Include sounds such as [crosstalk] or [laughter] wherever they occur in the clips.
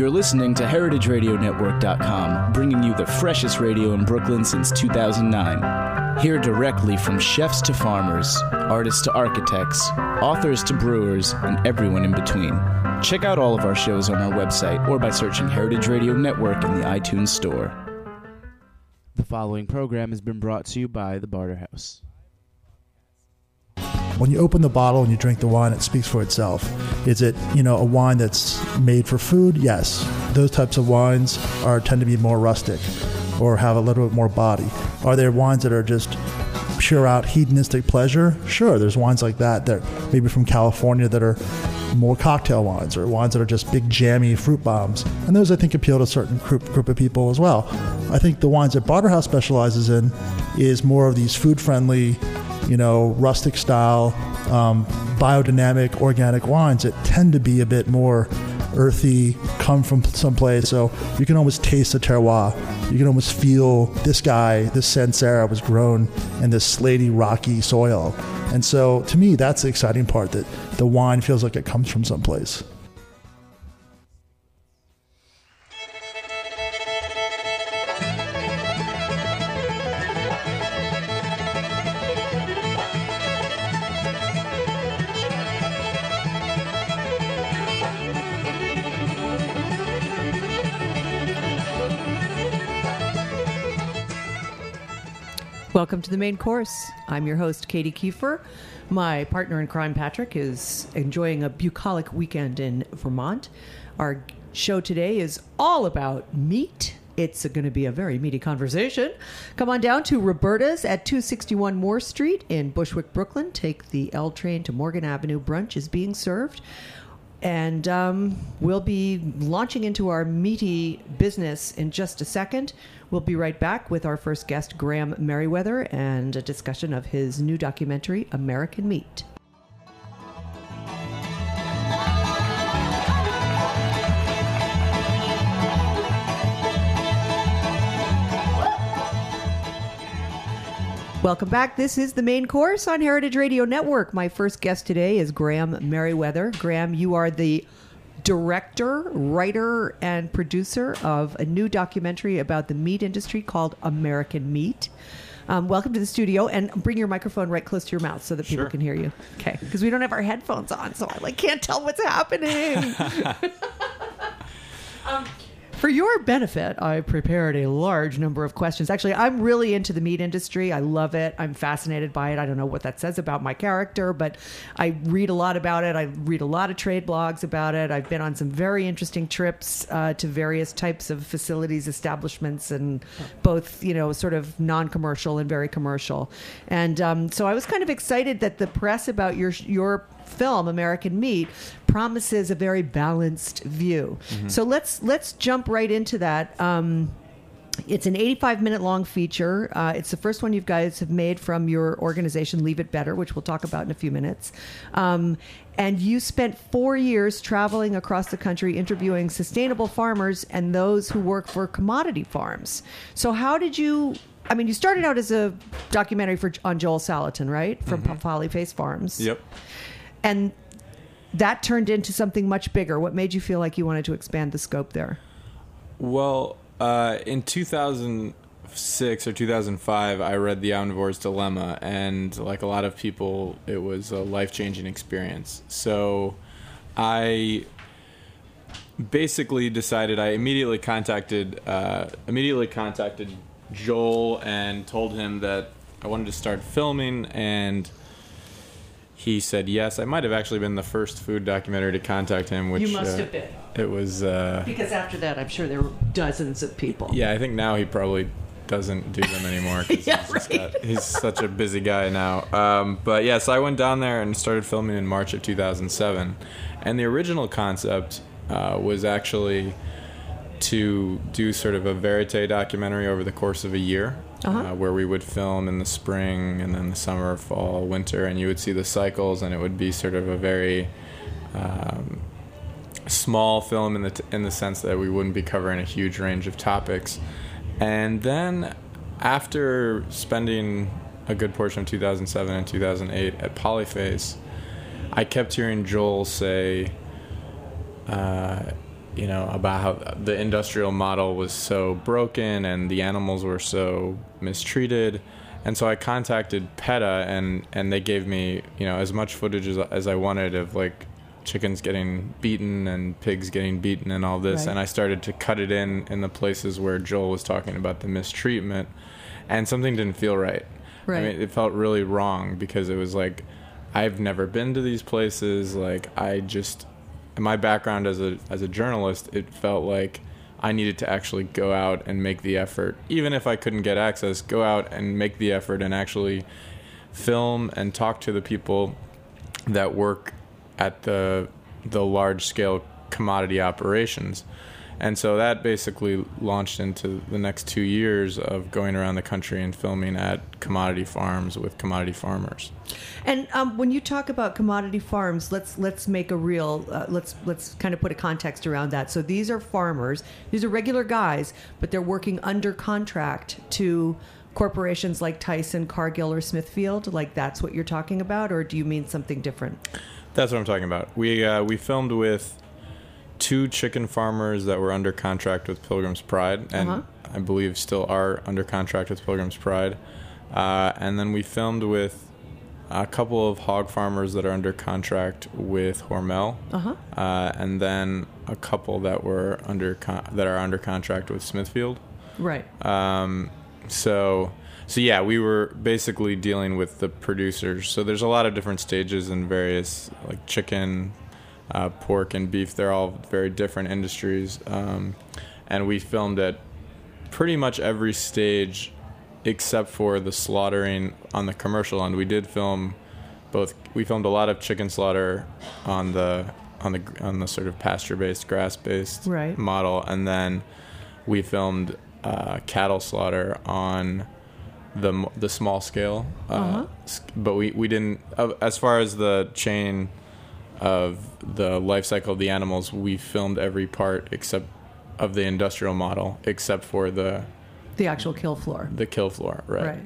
You're listening to HeritageRadioNetwork.com, bringing you the freshest radio in Brooklyn since 2009. Hear directly from chefs to farmers, artists to architects, authors to brewers, and everyone in between. Check out all of our shows on our website or by searching Heritage Radio Network in the iTunes Store. The following program has been brought to you by the Barterhouse. When you open the bottle and you drink the wine, it speaks for itself. Is it, you know, a wine that's made for food? Yes. Those types of wines are tend to be more rustic or have a little bit more body. Are there wines that are just pure out hedonistic pleasure? Sure, there's wines like that that maybe from California that are more cocktail wines or wines that are just big jammy fruit bombs. And those I think appeal to a certain group, group of people as well. I think the wines that Barterhouse specializes in is more of these food friendly, you know, rustic style, um, biodynamic, organic wines that tend to be a bit more earthy, come from someplace. So you can almost taste the terroir. You can almost feel this guy, this Sancerre was grown in this slaty, rocky soil. And so to me, that's the exciting part that the wine feels like it comes from someplace. Welcome to the main course. I'm your host, Katy Kiefer. My partner in crime, Patrick, is enjoying a bucolic weekend in Vermont. Our show today is all about meat. It's going to be a very meaty conversation. Come on down to Roberta's at 261 Moore Street in Bushwick, Brooklyn. Take the L train to Morgan Avenue. Brunch is being served. And um, we'll be launching into our meaty business in just a second. We'll be right back with our first guest, Graham Meriwether, and a discussion of his new documentary, American Meat. Welcome back. This is the main course on Heritage Radio Network. My first guest today is Graham Meriwether. Graham, you are the director, writer, and producer of a new documentary about the meat industry called American Meat. Um, welcome to the studio, and bring your microphone right close to your mouth so that people Sure. can hear you. Okay, because we don't have our headphones on, so I like can't tell what's happening. [laughs] [laughs] um, for your benefit, I prepared a large number of questions. Actually, I'm really into the meat industry. I love it. I'm fascinated by it. I don't know what that says about my character, but I read a lot about it. I read a lot of trade blogs about it. I've been on some very interesting trips uh, to various types of facilities, establishments, and both, you know, sort of non-commercial and very commercial. And um, so I was kind of excited that the press about your your film American Meat promises a very balanced view. So let's let's jump right into that. Um, it's an 85 minute long feature. Uh, it's the first one you guys have made from your organization, Leave It Better, which we'll talk about in a few minutes. Um, and you spent four years traveling across the country interviewing sustainable farmers and those who work for commodity farms. So, how did you? I mean, you started out as a documentary for on Joel Salatin, right, from Polyface Farms Yep. And that turned into something much bigger. What made you feel like you wanted to expand the scope there? Well, uh, in 2006 or 2005, I read The Omnivore's Dilemma, and like a lot of people, it was a life changing experience. So I basically decided I immediately contacted uh, immediately contacted Joel and told him that I wanted to start filming and he said yes. I might have actually been the first food documentary to contact him, which you must uh, have been, It was uh, because after that, I'm sure there were dozens of people. yeah. I think now he probably doesn't do them anymore. [laughs] Yeah, he's, right. got- he's such a busy guy now. Um, but yeah, so I went down there and started filming in March of 2007, and the original concept uh, was actually to do sort of a verite documentary over the course of a year, Uh-huh. uh, where we would film in the spring and then the summer, fall, winter, and you would see the cycles, and it would be sort of a very um, small film in the t- in the sense that we wouldn't be covering a huge range of topics. And then after spending a good portion of 2007 and 2008 at Polyface, I kept hearing Joel say, uh, you know, about how the industrial model was so broken and the animals were so mistreated. And so I contacted PETA and, and they gave me, you know, as much footage as, as I wanted of like chickens getting beaten and pigs getting beaten and all this. Right. And I started to cut it in in the places where Joel was talking about the mistreatment. And something didn't feel right. Right. I mean, it felt really wrong because it was like, I've never been to these places. Like, I just, my background as a as a journalist, it felt like I needed to actually go out and make the effort, even if I couldn't get access. Go out and make the effort and actually film and talk to the people that work at the the large scale commodity operations. And so that basically launched into the next two years of going around the country and filming at commodity farms with commodity farmers. And um, when you talk about commodity farms, let's let's make a real uh, let's let's kind of put a context around that. So these are farmers; these are regular guys, but they're working under contract to corporations like Tyson, Cargill, or Smithfield. Like that's what you're talking about, or do you mean something different? That's what I'm talking about. We uh, we filmed with two chicken farmers that were under contract with Pilgrim's Pride, and Uh-huh. I believe still are under contract with Pilgrim's Pride. Uh, and then we filmed with a couple of hog farmers that are under contract with Hormel, Uh-huh. uh, and then a couple that were under con- that are under contract with Smithfield. Right. Um, so, so yeah, we were basically dealing with the producers. So there's a lot of different stages in various like chicken, uh, pork, and beef. They're all very different industries, um, and we filmed at pretty much every stage except for the slaughtering on the commercial end. We did film both. We filmed a lot of chicken slaughter on the on the on the sort of pasture-based, grass-based Right. model, and then we filmed uh, cattle slaughter on the the small scale. Uh, Uh-huh. But we we didn't uh, as far as the chain of the life cycle of the animals. We filmed every part except of the industrial model, except for the The actual kill floor. the kill floor. Right. Right.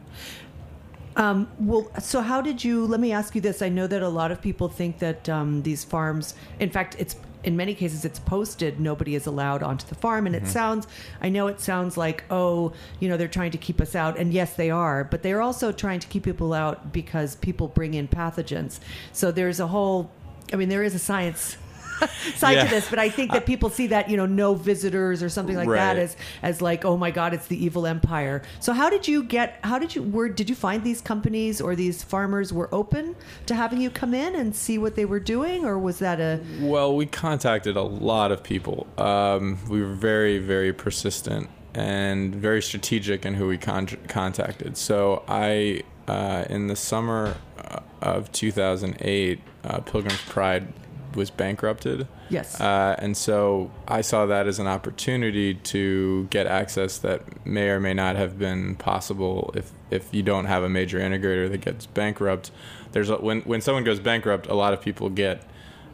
Um, well, so how did you? Let me ask you this. I know that a lot of people think that um, these farms, in fact, it's in many cases it's posted nobody is allowed onto the farm, and it sounds. I know it sounds like oh, you know, they're trying to keep us out, and yes, they are, but they're also trying to keep people out because people bring in pathogens. So there's a whole. I mean, there is a science. [laughs] side Yeah. to this but i think that people see that you know no visitors or something like that as as like oh my god it's the evil empire so how did you get how did you were did you find these companies or these farmers were open to having you come in and see what they were doing or was that a Well, we contacted a lot of people. Um, we were very, very persistent and very strategic in who we con- contacted. So I, uh, in the summer uh, of 2008, uh, Pilgrim's Pride was bankrupted. yes Uh, and so I saw that as an opportunity to get access that may or may not have been possible if, if you don't have a major integrator that gets bankrupt. There's a, when when someone goes bankrupt, a lot of people get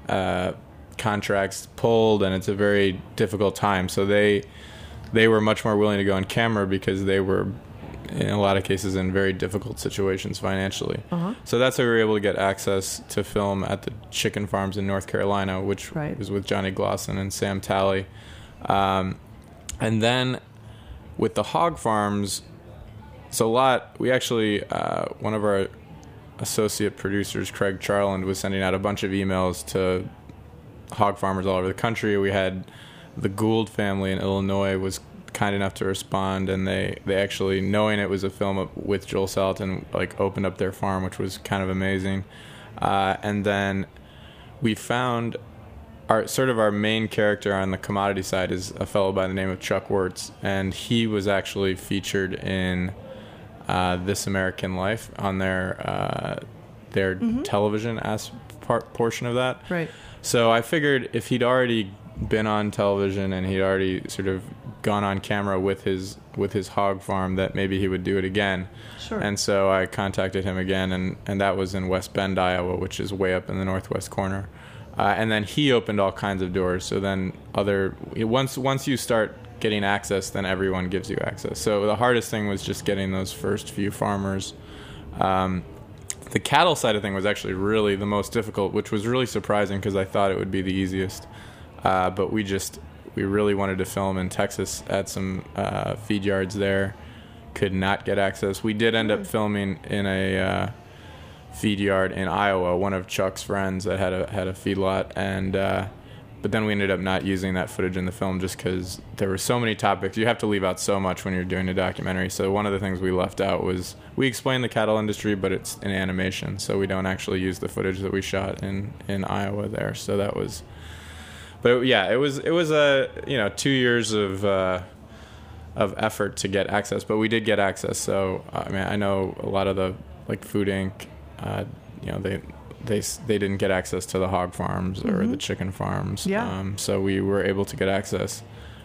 uh, contracts pulled, and it's a very difficult time. So they they were much more willing to go on camera because they were in a lot of cases in very difficult situations financially. Uh-huh. So that's how we were able to get access to film at the chicken farms in North Carolina, which Right. was with Johnny Glosson and Sam Talley. Um, and then with the hog farms, it's a lot. We actually, uh, one of our associate producers, Craig Charland, was sending out a bunch of emails to hog farmers all over the country. We had the Gould family in Illinois was kind enough to respond, and they they actually knowing it was a film with Joel Salatin, like opened up their farm, which was kind of amazing. Uh, and then we found our sort of our main character on the commodity side is a fellow by the name of Chuck Wirtz, and he was actually featured in uh, This American Life on their uh, their television as part portion of that. right So I figured if he'd already been on television and he'd already sort of gone on camera with his with his hog farm, that maybe he would do it again. Sure. And so I contacted him again, and and that was in West Bend, Iowa, which is way up in the northwest corner. Uh, and then he opened all kinds of doors. So then other once once you start getting access, then everyone gives you access. So the hardest thing was just getting those first few farmers. Um, the cattle side of thing was actually really the most difficult, which was really surprising because I thought it would be the easiest. Uh, but we just we really wanted to film in Texas at some uh, feed yards there. Could not get access. We did end up filming in a uh, feed yard in Iowa. One of Chuck's friends that had a had a feedlot, and uh, but then we ended up not using that footage in the film just because there were so many topics. You have to leave out so much when you're doing a documentary. So one of the things we left out was we explained the cattle industry, but it's in animation, so we don't actually use the footage that we shot in in Iowa there. So that was, but yeah, it was it was a you know two years of. Uh, of effort to get access, but we did get access. So I mean, I know a lot of the like Food Inc. Uh, you know, they they they didn't get access to the hog farms or the chicken farms. Yeah. Um, so we were able to get access,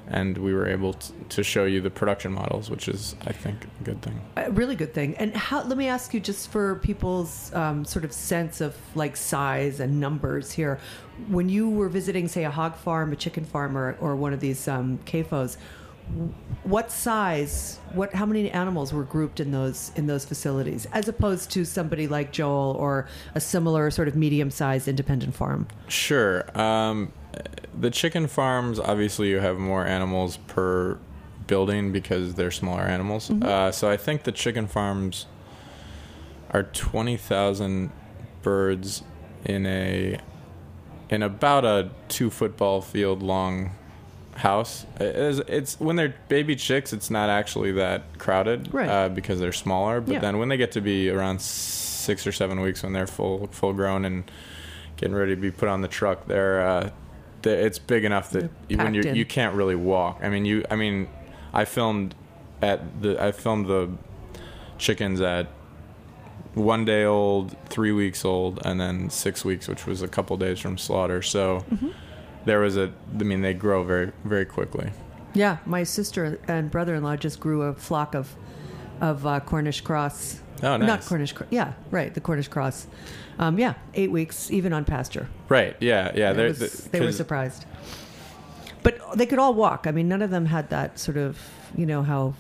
and we were able t- to show you the production models, which is I think a good thing. A really good thing. And how, let me ask you, just for people's um, sort of sense of like size and numbers here, when you were visiting, say, a hog farm, a chicken farm, or, or one of these um, CAFOs, what size, what, how many animals were grouped in those in those facilities, as opposed to somebody like Joel or a similar sort of medium-sized independent farm? Sure. Um, the chicken farms, obviously, you have more animals per building because they're smaller animals. Uh, so I think the chicken farms are 20,000 birds in a in about a two football field long house. It's, it's when they're baby chicks, it's not actually that crowded, Right. Uh, because they're smaller. But Yeah. then when they get to be around six or seven weeks, when they're full full grown and getting ready to be put on the truck, they're, uh, it's big enough that you, when you in. you can't really walk. I mean, you. I mean, I filmed at the I filmed the chickens at one day old, three weeks old, and then six weeks, which was a couple days from slaughter. So Mm-hmm. there was a. I mean, they grow very very quickly. Yeah, my sister and brother-in-law just grew a flock of of uh, Cornish cross. Oh, Not. Cornish. Yeah, right. The Cornish cross. Um, yeah, eight weeks, even on pasture. Right. Yeah. Yeah. Was- the- they were surprised. But they could all walk. I mean, none of them had that sort of, you know, how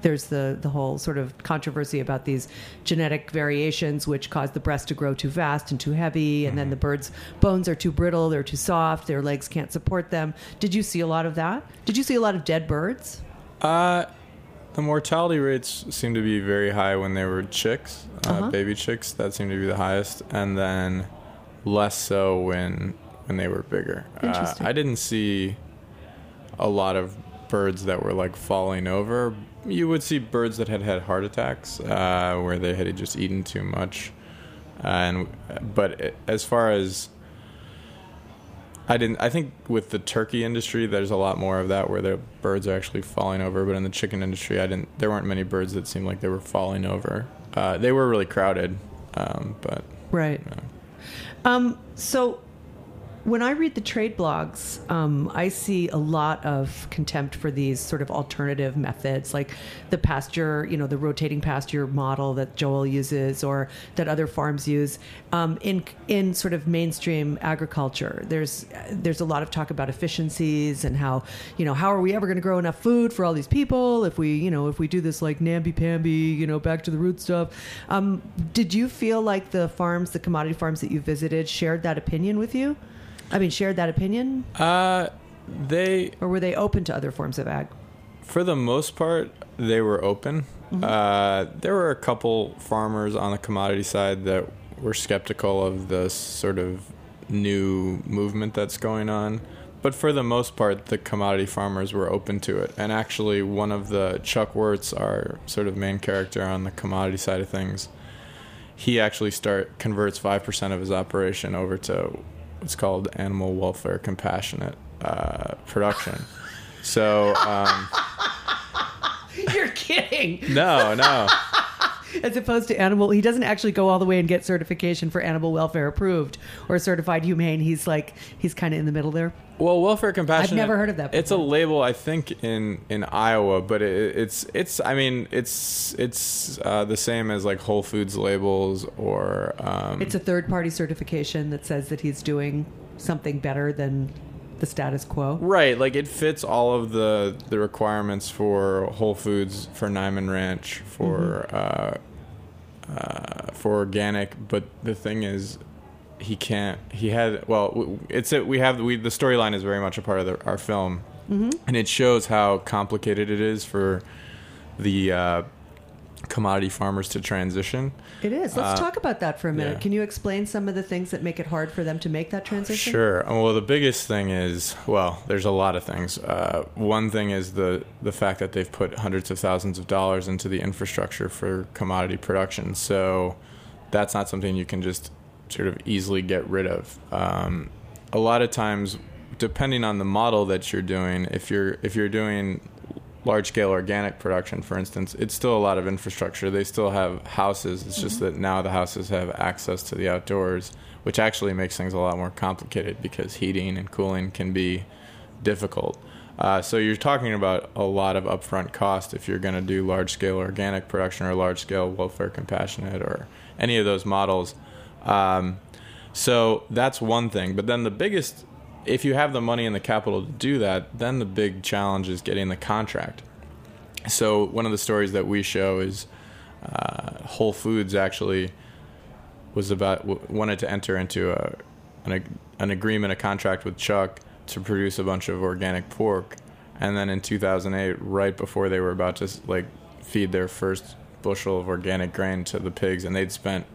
there's the, the whole sort of controversy about these genetic variations which cause the breast to grow too fast and too heavy, and then Mm-hmm. the bird's bones are too brittle, they're too soft, their legs can't support them. Did you see a lot of that? Did you see a lot of dead birds? Uh, the mortality rates seem to be very high when they were chicks, uh, Uh-huh. baby chicks. That seemed to be the highest, and then less so when when they were bigger. Uh, I didn't see a lot of birds that were like falling over. You would see birds that had had heart attacks, uh, where they had just eaten too much, and but as far as I didn't. I think with the turkey industry, there's a lot more of that where the birds are actually falling over. But in the chicken industry, I didn't. There weren't many birds that seemed like they were falling over. Uh, they were really crowded, um, but Right. Um, so when I read the trade blogs, um, I see a lot of contempt for these sort of alternative methods, like the pasture, you know, the rotating pasture model that Joel uses or that other farms use. Um, in in sort of mainstream agriculture, there's there's a lot of talk about efficiencies and how you know how are we ever going to grow enough food for all these people if we you know if we do this like namby pamby you know back to the root stuff. Um, did you feel like the farms, the commodity farms that you visited, shared that opinion with you? I mean, shared that opinion, uh, they or were they open to other forms of ag? for the most part they were open. Uh, there were a couple farmers on the commodity side that were skeptical of the sort of new movement that's going on. But for the most part, the commodity farmers were open to it. And actually, one of the Chuck Wirtz, our sort of main character on the commodity side of things, he actually start converts five percent of his operation over to what's called animal welfare compassionate uh, production. So um, [laughs] You're kidding. no, no. As opposed to animal, he doesn't actually go all the way and get certification for animal welfare approved or certified humane. He's like he's kind of in the middle there. Well, welfare compassion. I've never heard of that It's a label, I think, in in Iowa, but it, it's it's. I mean, it's it's uh, the same as like Whole Foods labels or. Um, It's a third party certification that says that he's doing something better than the status quo. Right, like it fits all of the the requirements for Whole Foods, for Niman Ranch, for Mm-hmm. uh, uh, for organic. But the thing is, he can't. He had well, it's it. We have we the storyline is very much a part of the, our film, Mm-hmm. and it shows how complicated it is for the uh, commodity farmers to transition. It is. Let's Uh, talk about that for a minute. yeah. Can you explain some of the things that make it hard for them to make that transition? Sure. Uh, Well, the biggest thing is well, there's a lot of things. Uh, one thing is the the fact that they've put hundreds of thousands of dollars into the infrastructure for commodity production. So that's not something you can just sort of easily get rid of. Um, a lot of times, depending on the model that you're doing, if you're if you're doing large scale organic production, for instance, it's still a lot of infrastructure. They still have houses. It's just that now the houses have access to the outdoors, which actually makes things a lot more complicated because heating and cooling can be difficult. Uh, so you're talking about a lot of upfront cost if you're going to do large scale organic production or large scale welfare compassionate or any of those models. Um, so that's one thing. But then the biggest, if you have the money and the capital to do that, then the big challenge is getting the contract. So one of the stories that we show is uh, Whole Foods actually was about wanted to enter into a an, an agreement, a contract with Chuck to produce a bunch of organic pork, and then in 2008, right before they were about to like feed their first bushel of organic grain to the pigs, and they'd spent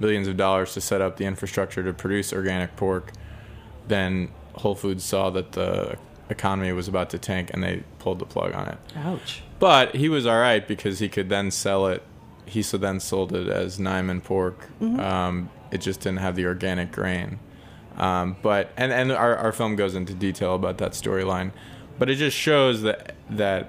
billions of dollars to set up the infrastructure to produce organic pork, then Whole Foods saw that the economy was about to tank, and they pulled the plug on it. Ouch. But he was all right because he could then sell it. He so then sold it as Niman pork. Um, it just didn't have the organic grain. Um, but and and our, our film goes into detail about that storyline. But it just shows that that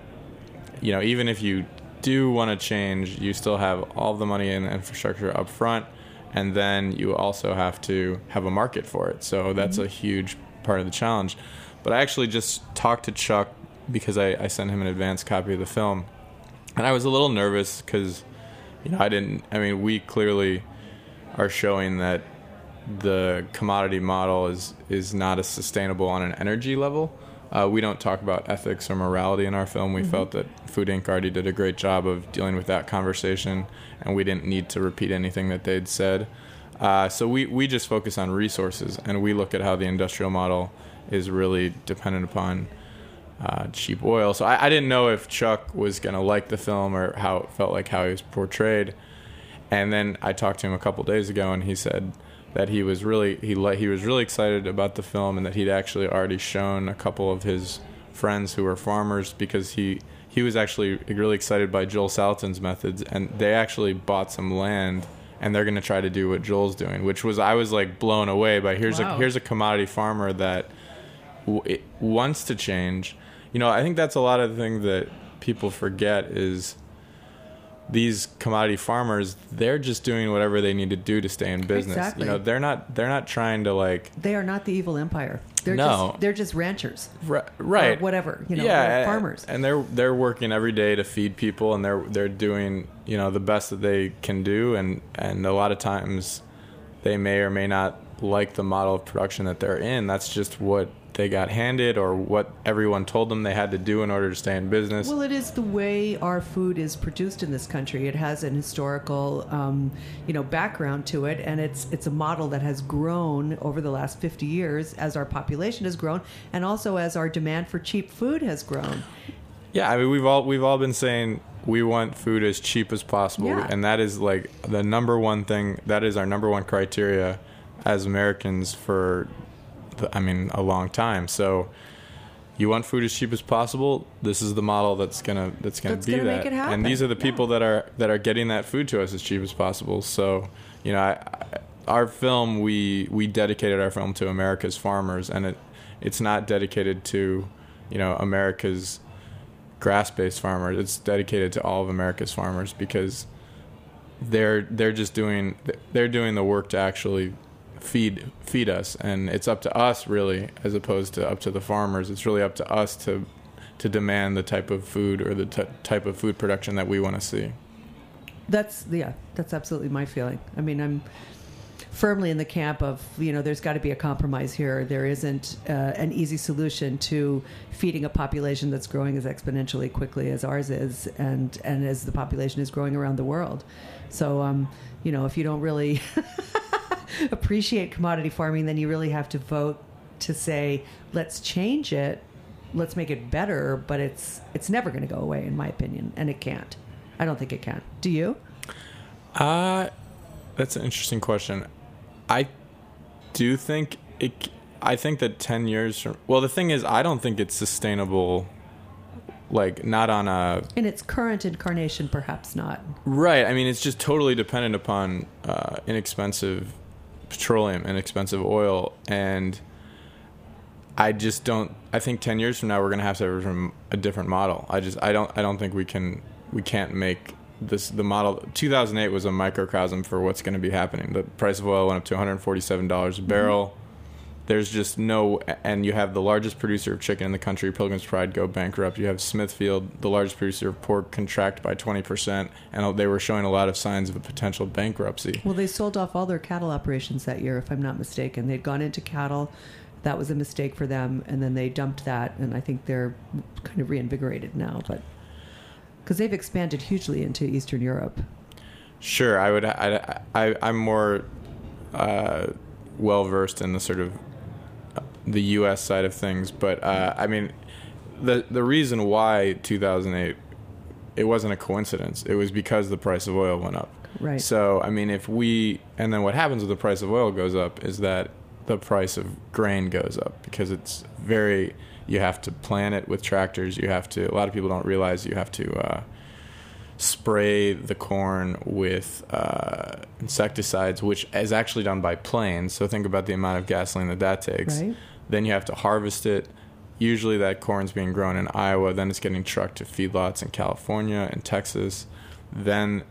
you know even if you do want to change, you still have all the money and infrastructure up front, and then you also have to have a market for it. So that's a huge part of the challenge. But I actually just talked to Chuck because I, I sent him an advance copy of the film, and I was a little nervous because you know I didn't. I mean, we clearly are showing that the commodity model is is not as sustainable on an energy level. Uh, we don't talk about ethics or morality in our film. We felt that Food Inc. already did a great job of dealing with that conversation, and we didn't need to repeat anything that they'd said. Uh, so we, we just focus on resources, and we look at how the industrial model is really dependent upon uh, cheap oil. So I, I didn't know if Chuck was going to like the film or how it felt like how he was portrayed. And then I talked to him a couple days ago, and he said that he was really he li- he was really excited about the film, and that he'd actually already shown a couple of his friends who were farmers because he he was actually really excited by Joel Salatin's methods, and they actually bought some land. And they're going to try to do what Joel's doing, which was I was like blown away by here's Wow. a here's a commodity farmer that w- wants to change. You know, I think that's a lot of the thing that people forget is these commodity farmers. They're just doing whatever they need to do to stay in business. Exactly. You know, they're not they're not trying to like They are not the evil empire. They're No. just they're just ranchers. ri- right Or whatever. You know, yeah, farmers. and they're they're working every day to feed people, and they're they're doing you know the best that they can do, and and a lot of times they may or may not like the model of production that they're in. That's just what they got handed, or what everyone told them they had to do in order to stay in business. Well, it is the way our food is produced in this country. It has an historical, um, you know, background to it, and it's it's a model that has grown over the last fifty years as our population has grown, and also as our demand for cheap food has grown. Yeah, I mean we've all we've all been saying we want food as cheap as possible, Yeah. and that is like the number one thing. That is our number one criteria as Americans for, I mean, a long time. So, you want food as cheap as possible. This is the model that's gonna that's gonna That's be gonna that. make it happen. And these are the Yeah. people that are that are getting that food to us as cheap as possible. So, you know, I, I, our film we we dedicated our film to America's farmers, and it it's not dedicated to, you know, America's grass-based farmers. It's dedicated to all of America's farmers because they're they're just doing they're doing the work to actually feed feed us, and it's up to us really, as opposed to up to the farmers. It's really up to us to to demand the type of food or the t- type of food production that we want to see. That's yeah, that's absolutely my feeling. I mean, I'm firmly in the camp of you know there's got to be a compromise here. There isn't uh, an easy solution to feeding a population that's growing as exponentially quickly as ours is, and and as the population is growing around the world. So um, you know, if you don't really [laughs] appreciate commodity farming, then you really have to vote to say, let's change it, let's make it better. But it's it's never going to go away, in my opinion, and it can't. I don't think it can. Do you? Uh, that's an interesting question. I do think it. I think that ten years from. Well, the thing is, I don't think it's sustainable. Like not on a In its current incarnation, perhaps not. right. I mean, it's just totally dependent upon uh, inexpensive petroleum, inexpensive oil, and I just don't. I think ten years from now, we're going to have to have a- a different model. I just. I don't. I don't think we can. We can't make this the model. 2008 was a microcosm for what's going to be happening. The price of oil went up to 147 dollars a barrel. There's just no, and you have the largest producer of chicken in the country, Pilgrim's Pride, go bankrupt. You have Smithfield, the largest producer of pork, contract by 20%, and they were showing a lot of signs of a potential bankruptcy. Well, they sold off all their cattle operations that year, if I'm not mistaken. They'd gone into cattle. That was a mistake for them, and then they dumped that, and I think they're kind of reinvigorated now. But because they've expanded hugely into Eastern Europe. Sure, I would. I, I I'm more uh, well versed in the sort of the U.S. side of things, but uh, I mean, the the reason why 2008 it wasn't a coincidence. It was because the price of oil went up. Right. So I mean, if we and then what happens when the price of oil goes up is that the price of grain goes up because it's very you have to plant it with tractors. You have to. A lot of people don't realize you have to. Uh, spray the corn with uh, insecticides, which is actually done by planes. So think about the amount of gasoline that that takes. Right. Then you have to harvest it. Usually that corn's being grown in Iowa. Then it's getting trucked to feedlots in California and Texas. Then,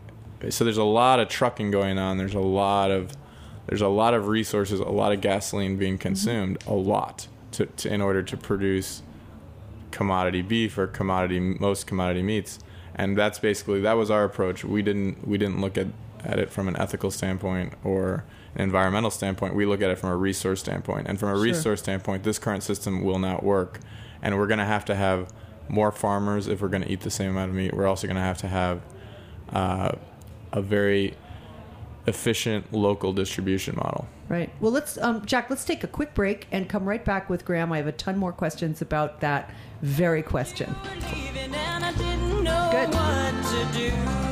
so there's a lot of trucking going on. There's a lot of there's a lot of resources, a lot of gasoline being mm-hmm. consumed, a lot to, to in order to produce commodity beef or commodity most commodity meats and that's basically that was our approach we didn't we didn't look at at it from an ethical standpoint or an environmental standpoint we look at it from a resource standpoint and from a Sure. resource standpoint this current system will not work and we're going to have to have more farmers if we're going to eat the same amount of meat we're also going to have to have uh, a very efficient local distribution model Right. Well, let's, um, Jack, let's take a quick break and come right back with Graham. I have a ton more questions about that very question. leaving and I didn't Good.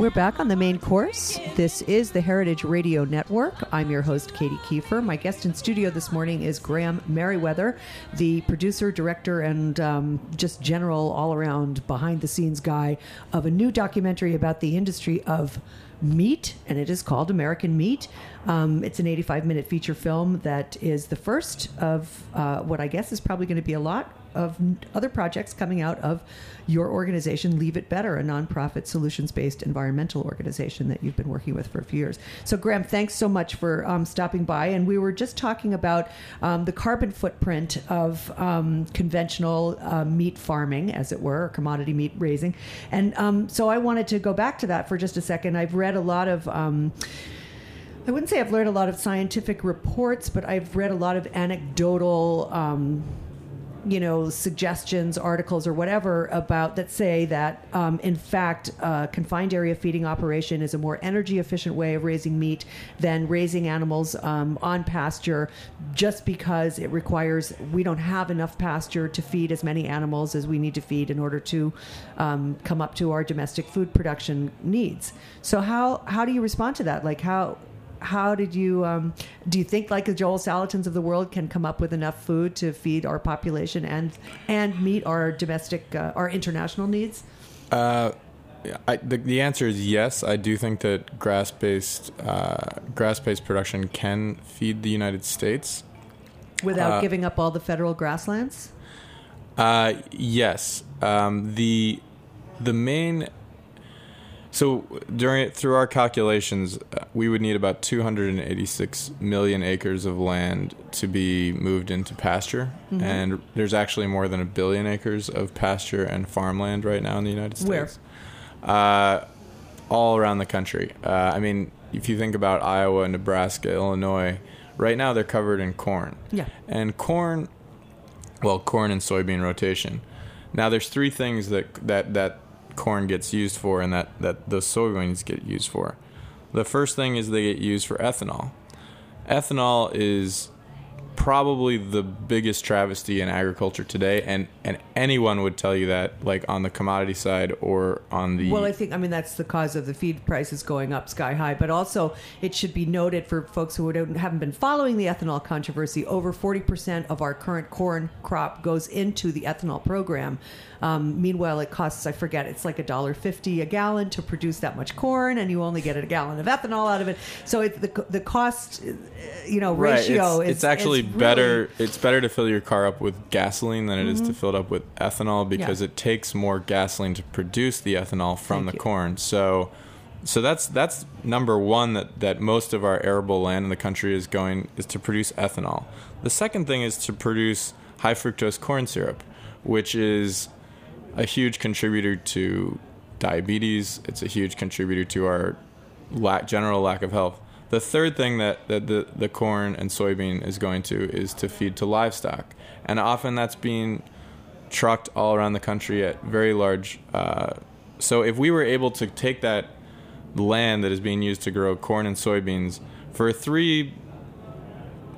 We're back on the main course. This is the Heritage Radio Network. I'm your host, Katy Kiefer. My guest in studio this morning is Graham Meriwether, the producer, director, and um, just general all around behind the scenes guy of a new documentary about the industry of meat, and it is called American Meat. Um, it's an 85 minute feature film that is the first of uh, what I guess is probably going to be a lot of other projects coming out of your organization, Leave It Better, a nonprofit solutions based environmental organization that you've been working with for a few years. So, Graham, thanks so much for um, stopping by. And we were just talking about um, the carbon footprint of um, conventional uh, meat farming, as it were, or commodity meat raising. And um, so I wanted to go back to that for just a second. I've read a lot of. Um, I wouldn't say I've learned a lot of scientific reports, but I've read a lot of anecdotal um, you know, suggestions, articles, or whatever about that say that, um, in fact, uh, confined area feeding operation is a more energy efficient way of raising meat than raising animals um, on pasture, just because it requires we don't have enough pasture to feed as many animals as we need to feed in order to um, come up to our domestic food production needs. So how how do you respond to that? Like how how did you um, do you think like the Joel Salatins of the world can come up with enough food to feed our population and and meet our domestic uh, our international needs? Uh, I, the, the answer is yes. I do think that grass-based uh, grass-based production can feed the United States. Without Uh, giving up all the federal grasslands? Uh, yes. Um, the the main so during through our calculations, uh, we would need about 286 million acres of land to be moved into pasture, and there's actually more than a billion acres of pasture and farmland right now in the United Where? States. Uh, all around the country. Uh, I mean, if you think about Iowa, Nebraska, Illinois, right now they're covered in corn. Yeah. And corn, well, corn and soybean rotation. Now, there's three things that that that corn gets used for, and that that the soybeans get used for. The first thing is they get used for ethanol. Ethanol is probably the biggest travesty in agriculture today, and and anyone would tell you that, like on the commodity side or on the Well, I think I mean that's the cause of the feed prices going up sky high. But also, it should be noted for folks who don't- haven't been following the ethanol controversy. Over forty percent of our current corn crop goes into the ethanol program. Um, meanwhile, it costs I forget it's like a dollar fifty a gallon to produce that much corn, and you only get a gallon of ethanol out of it. So it, the the cost, uh, you know, ratio Right. It's, is it's actually is really- better. It's better to fill your car up with gasoline than it is to fill it up with ethanol because Mm-hmm. Yeah. it takes more gasoline to produce the ethanol from Thank the you. corn. So, so that's that's number one that that most of our arable land in the country is going is to produce ethanol. The second thing is to produce high fructose corn syrup, which is a huge contributor to diabetes. It's a huge contributor to our lack, general lack of health. The third thing that, that the, the corn and soybean is going to is to feed to livestock. And often that's being trucked all around the country at very large. Uh, so if we were able to take that land that is being used to grow corn and soybeans for three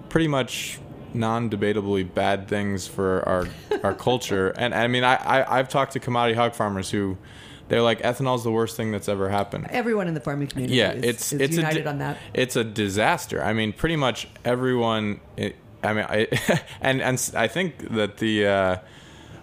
pretty much non-debatably bad things for our our culture. And I mean, I, I I've talked to commodity hog farmers who they're like ethanol's the worst thing that's ever happened. everyone in the farming community. Yeah, is, it's is it's united di- on that. It's a disaster. I mean, pretty much everyone. It, I mean, I [laughs] and and I think that the. Uh,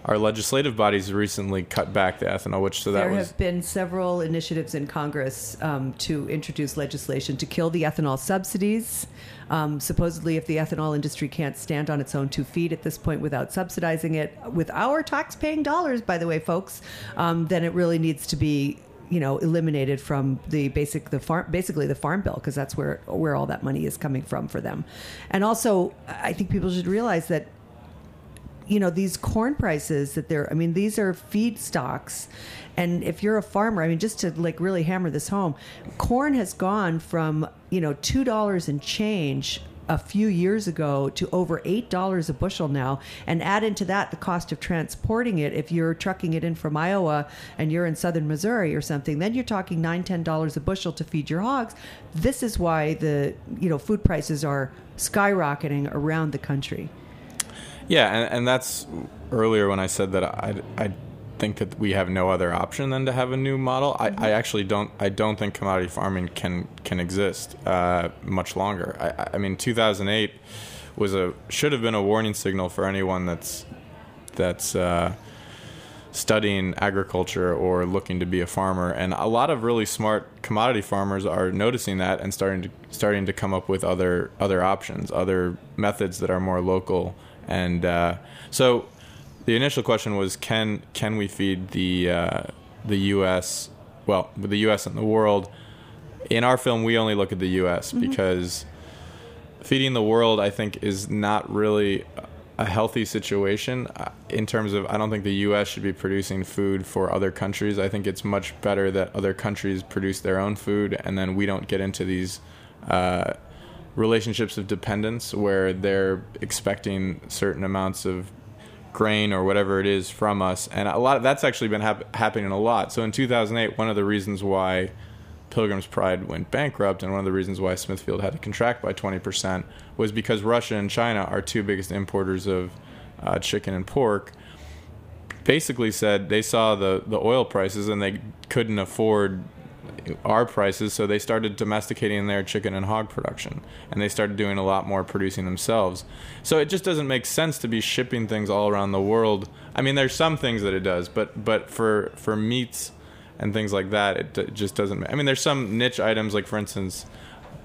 our legislative bodies recently cut back the ethanol, which so that there was have been several initiatives in Congress um, to introduce legislation to kill the ethanol subsidies. Um, supposedly, if the ethanol industry can't stand on its own two feet at this point without subsidizing it with our tax-paying dollars, by the way, folks, um, then it really needs to be you know eliminated from the basic the farm basically the farm bill because that's where where all that money is coming from for them. And also i think people should realize that you know these corn prices that they're i mean these are feedstocks and if you're a farmer i mean just to like really hammer this home corn has gone from you know two dollars and change a few years ago to over eight dollars a bushel now. And add into that the cost of transporting it. If you're trucking it in from iowa and you're in southern missouri or something then you're talking nine ten dollars a bushel to feed your hogs. This is why the you know food prices are skyrocketing around the country Yeah, and, and that's earlier when I said that I, I think that we have no other option than to have a new model. I, I actually don't. I don't think commodity farming can can exist uh, much longer. I, I mean, 2008 was a should have been a warning signal for anyone that's that's uh, studying agriculture or looking to be a farmer. And a lot of really smart commodity farmers are noticing that and starting to starting to come up with other other options, other methods that are more local. And uh, so, the initial question was, can can we feed the uh, the U.S. well, the U.S. and the world? In our film, we only look at the U.S. because feeding the world, I think, is not really a healthy situation uh, in terms of I don't think the U.S. should be producing food for other countries. I think it's much better that other countries produce their own food, and then we don't get into these uh, relationships of dependence where they're expecting certain amounts of grain or whatever it is from us, and a lot of that's actually been hap- happening a lot. So in 2008, one of the reasons why Pilgrim's Pride went bankrupt, and one of the reasons why Smithfield had to contract by 20% was because Russia and China are two biggest importers of uh, chicken and pork. Basically, said they saw the the oil prices and they couldn't afford our prices, so they started domesticating their chicken and hog production, and they started doing a lot more producing themselves. So it just doesn't make sense to be shipping things all around the world. I mean, there's some things that it does, but but for for meats and things like that, it, d- just doesn't. I mean, there's some niche items, like for instance,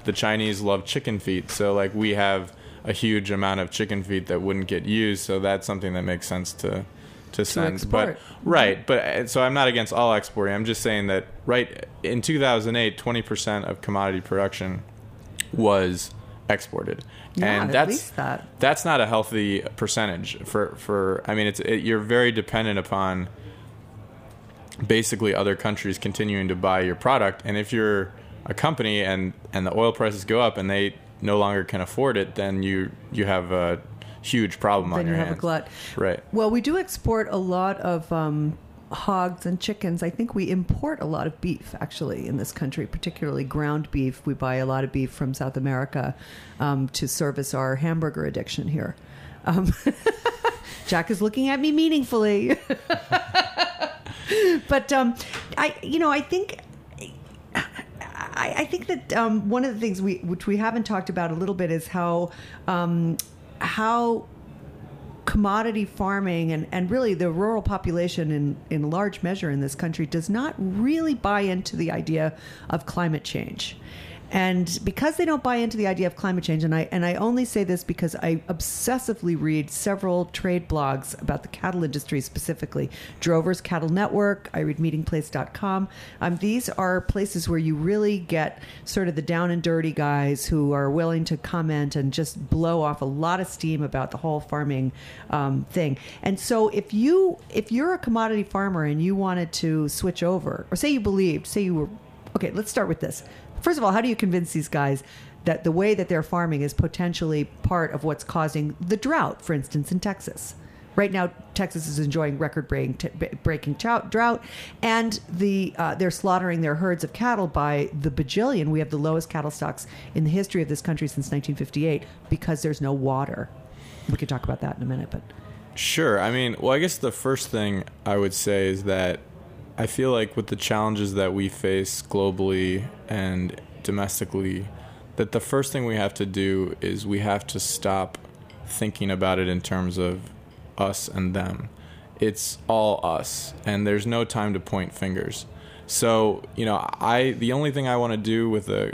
the Chinese love chicken feet, so like we have a huge amount of chicken feet that wouldn't get used, so that's something that makes sense to to send. export. But right, but uh, so I'm not against all exporting. I'm just saying that right in 2008, 20% of commodity production was exported, Yeah, and at that's that. that's not a healthy percentage for for. I mean, it's it, you're very dependent upon basically other countries continuing to buy your product, and if you're a company and and the oil prices go up and they no longer can afford it, then you you have a huge problem on Then your you have a hands. glut. Right. Well, we do export a lot of um, hogs and chickens. I think we import a lot of beef, actually, in this country, particularly ground beef. We buy a lot of beef from South America um, to service our hamburger addiction here. Um, [laughs] Jack is looking at me meaningfully. [laughs] but um, I, you know, I think I, I think that um, one of the things we, which we haven't talked about a little bit, is how um, how commodity farming and, and really the rural population in, in large measure in this country does not really buy into the idea of climate change. And because they don't buy into the idea of climate change, and I and I only say this because I obsessively read several trade blogs about the cattle industry specifically. Drover's Cattle Network, I read meatingplace.com. Um, these are places where you really get sort of the down and dirty guys who are willing to comment and just blow off a lot of steam about the whole farming um, thing. And so if you if you're a commodity farmer and you wanted to switch over, or say you believed, say you were okay, let's start with this. First of all, how do you convince these guys that the way that they're farming is potentially part of what's causing the drought, for instance, in Texas? Right now, Texas is enjoying record-breaking drought, drought, and the uh, they're slaughtering their herds of cattle by the bajillion. We have the lowest cattle stocks in the history of this country since 1958 because there's no water. We could talk about that in a minute, but Sure. I mean, well, I guess the first thing I would say is that I feel like with the challenges that we face globally and domestically, that the first thing we have to do is we have to stop thinking about it in terms of us and them. It's all us, and there's no time to point fingers. So, you know, I the only thing I want to do with a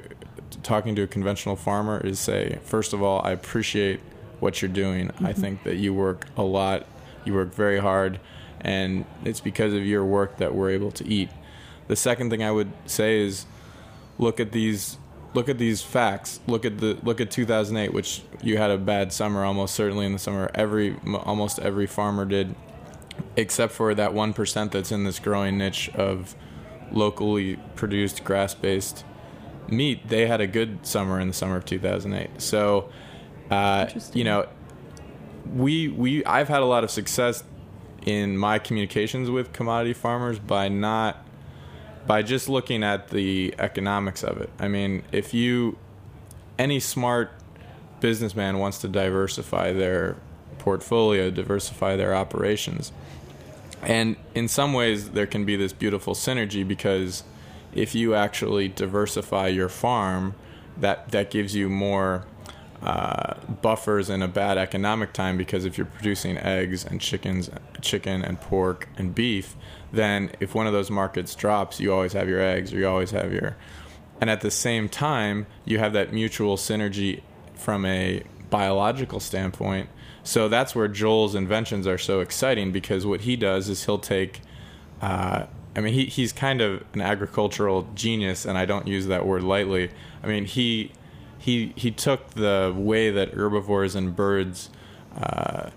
talking to a conventional farmer is say, first of all, I appreciate what you're doing. I mm-hmm. think that you work a lot, you work very hard, and it's because of your work that we're able to eat. The second thing I would say is look at these look at these facts. Look at the look at 2008, which you had a bad summer almost certainly in the summer. Every almost every farmer did except for that 1% that's in this growing niche of locally produced grass-based meat. They had a good summer in the summer of 2008. So uh, you know, we we I've had a lot of success in my communications with commodity farmers by not by just looking at the economics of it. I mean, if you any smart businessman wants to diversify their portfolio, diversify their operations. And in some ways there can be this beautiful synergy because if you actually diversify your farm, that that gives you more uh, buffers in a bad economic time because if you're producing eggs and chickens, chicken and pork and beef, then if one of those markets drops, you always have your eggs or you always have your. And at the same time, you have that mutual synergy from a biological standpoint. So that's where Joel's inventions are so exciting because what he does is he'll take. Uh, I mean, he, he's kind of an agricultural genius, and I don't use that word lightly. I mean, he he he took the way that herbivores and birds uh,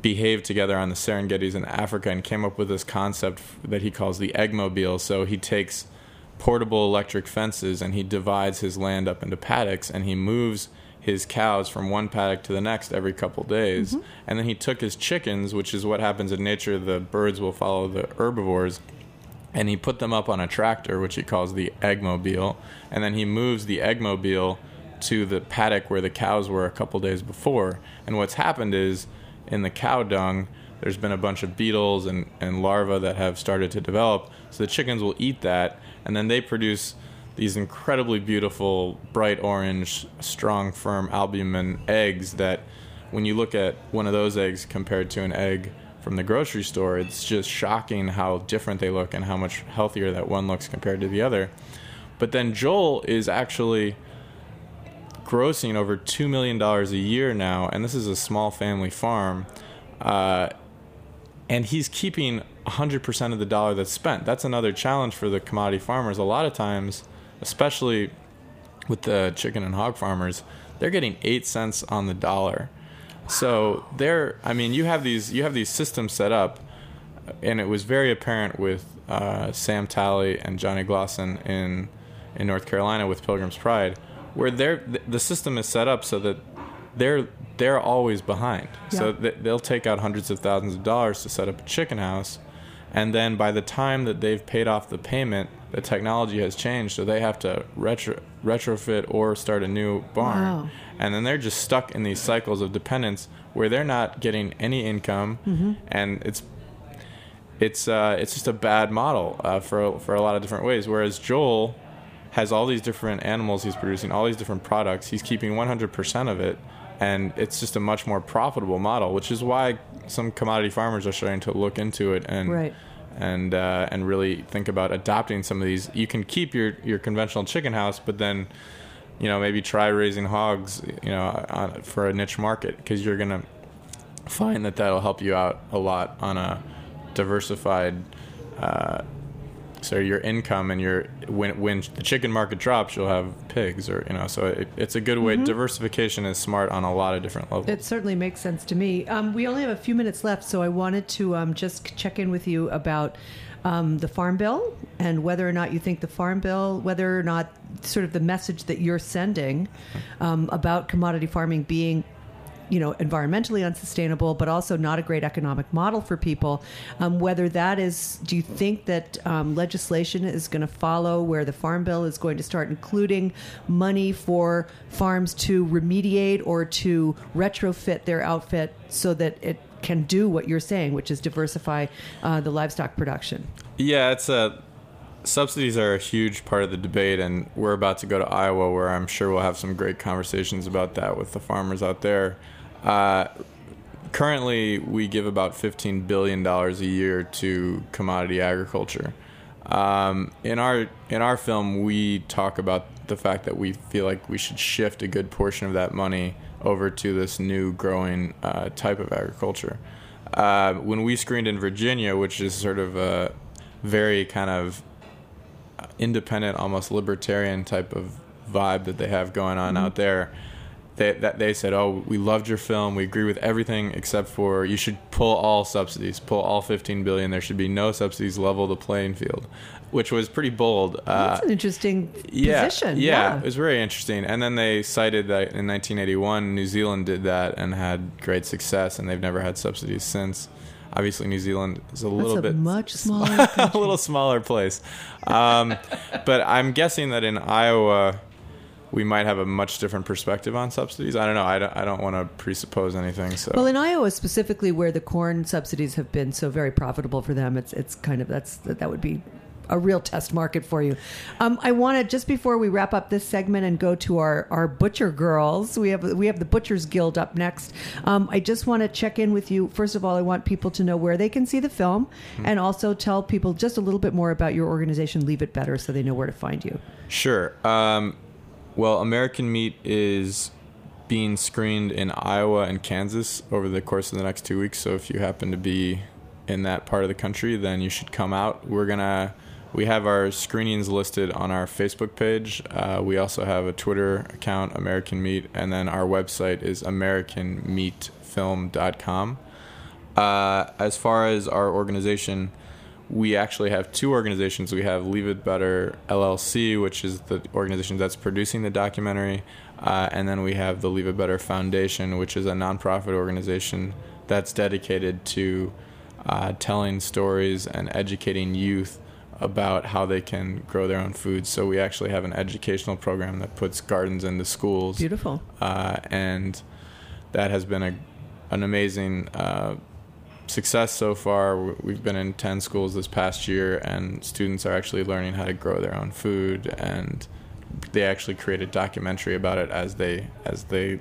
behave together on the Serengetis in Africa and came up with this concept that he calls the eggmobile. So he takes portable electric fences and he divides his land up into paddocks and he moves his cows from one paddock to the next every couple days. Mm-hmm. And then he took his chickens, which is what happens in nature, the birds will follow the herbivores, and he put them up on a tractor, which he calls the eggmobile. And then he moves the eggmobile to the paddock where the cows were a couple days before. And what's happened is in the cow dung, there's been a bunch of beetles and, and larvae that have started to develop. So the chickens will eat that, and then they produce these incredibly beautiful, bright orange, strong, firm albumin eggs that when you look at one of those eggs compared to an egg from the grocery store, it's just shocking how different they look and how much healthier that one looks compared to the other. But then Joel is actually grossing over $2 million a year now, and this is a small family farm. Uh, and he's keeping 100% of the dollar that's spent. That's another challenge for the commodity farmers. A lot of times, especially with the chicken and hog farmers, they're getting 8 cents on the dollar. So they're I mean, you have these you have these systems set up and it was very apparent with uh, Sam Talley and Johnny Glosson in in North Carolina with Pilgrim's Pride, where they're the system is set up so that they're they're always behind. So Yeah. th- they'll take out hundreds of thousands of dollars to set up a chicken house, and then by the time that they've paid off the payment, the technology has changed, so they have to retro retrofit or start a new barn, Wow. and then they're just stuck in these cycles of dependence where they're not getting any income, Mm-hmm. and it's it's uh, it's just a bad model uh, for for a lot of different ways. Whereas Joel has all these different animals he's producing, all these different products. He's keeping 100% of it, and it's just a much more profitable model. Which is why some commodity farmers are starting to look into it and Right. and uh, and really think about adopting some of these. You can keep your your conventional chicken house, but then you know maybe try raising hogs, you know, on, for a niche market because you're gonna find that that'll help you out a lot on a diversified. Uh, so your income and your when when the chicken market drops, you'll have pigs, or you know. So it, it's a good way. Diversification is smart on a lot of different levels. It certainly makes sense to me. Um, we only have a few minutes left, so I wanted to um, just check in with you about um, the Farm Bill and whether or not you think the Farm Bill, whether or not sort of the message that you're sending um, about commodity farming being you know environmentally unsustainable but also not a great economic model for people um, whether that is do you think that um, legislation is going to follow where the farm bill is going to start including money for farms to remediate or to retrofit their outfit so that it can do what you're saying which is diversify uh, the livestock production Yeah, it's a subsidies are a huge part of the debate, and we're about to go to Iowa, where I'm sure we'll have some great conversations about that with the farmers out there. Uh, currently, we give about 15 billion dollars a year to commodity agriculture. Um, in our in our film, we talk about the fact that we feel like we should shift a good portion of that money over to this new growing uh, type of agriculture. Uh, when we screened in Virginia, which is sort of a very kind of independent, almost libertarian type of vibe that they have going on out there. They that they said, "Oh, we loved your film. We agree with everything except for you should pull all subsidies, pull all 15 billion. There should be no subsidies. Level the playing field," which was pretty bold. Uh, that's an interesting yeah, position Yeah, it was very interesting. And then they cited that in 1981, New Zealand did that and had great success, and they've never had subsidies since. Obviously, New Zealand is a little a bit much smaller [laughs] a little smaller place. Um, but I'm guessing that in Iowa, we might have a much different perspective on subsidies. I don't know. I don't, I don't want to presuppose anything. So Well, in Iowa specifically, where the corn subsidies have been so very profitable for them, it's it's kind of that's that would be a real test market for you. Um, I wanted just before we wrap up this segment and go to our our butcher girls. We have we have the Butchers Guild up next. Um, I just want to check in with you. First of all, I want people to know where they can see the film, and also tell people just a little bit more about your organization. Leave it better, so they know where to find you. Sure. Um, well, American Meat is being screened in Iowa and Kansas over the course of the next two weeks. So if you happen to be in that part of the country, then you should come out. We're gonna. We have our screenings listed on our Facebook page. Uh, we also have a Twitter account, American Meat, and then our website is AmericanMeatFilm.com. Uh, as far as our organization, we actually have two organizations. We have Leave It Better LLC, which is the organization that's producing the documentary, uh, and then we have the Leave It Better Foundation, which is a nonprofit organization that's dedicated to uh, telling stories and educating youth about how they can grow their own food. So we actually have an educational program that puts gardens into schools Beautiful. uh, and that has been a an amazing uh, success so far. We've been in ten schools this past year, and students are actually learning how to grow their own food, and they actually create a documentary about it as they as they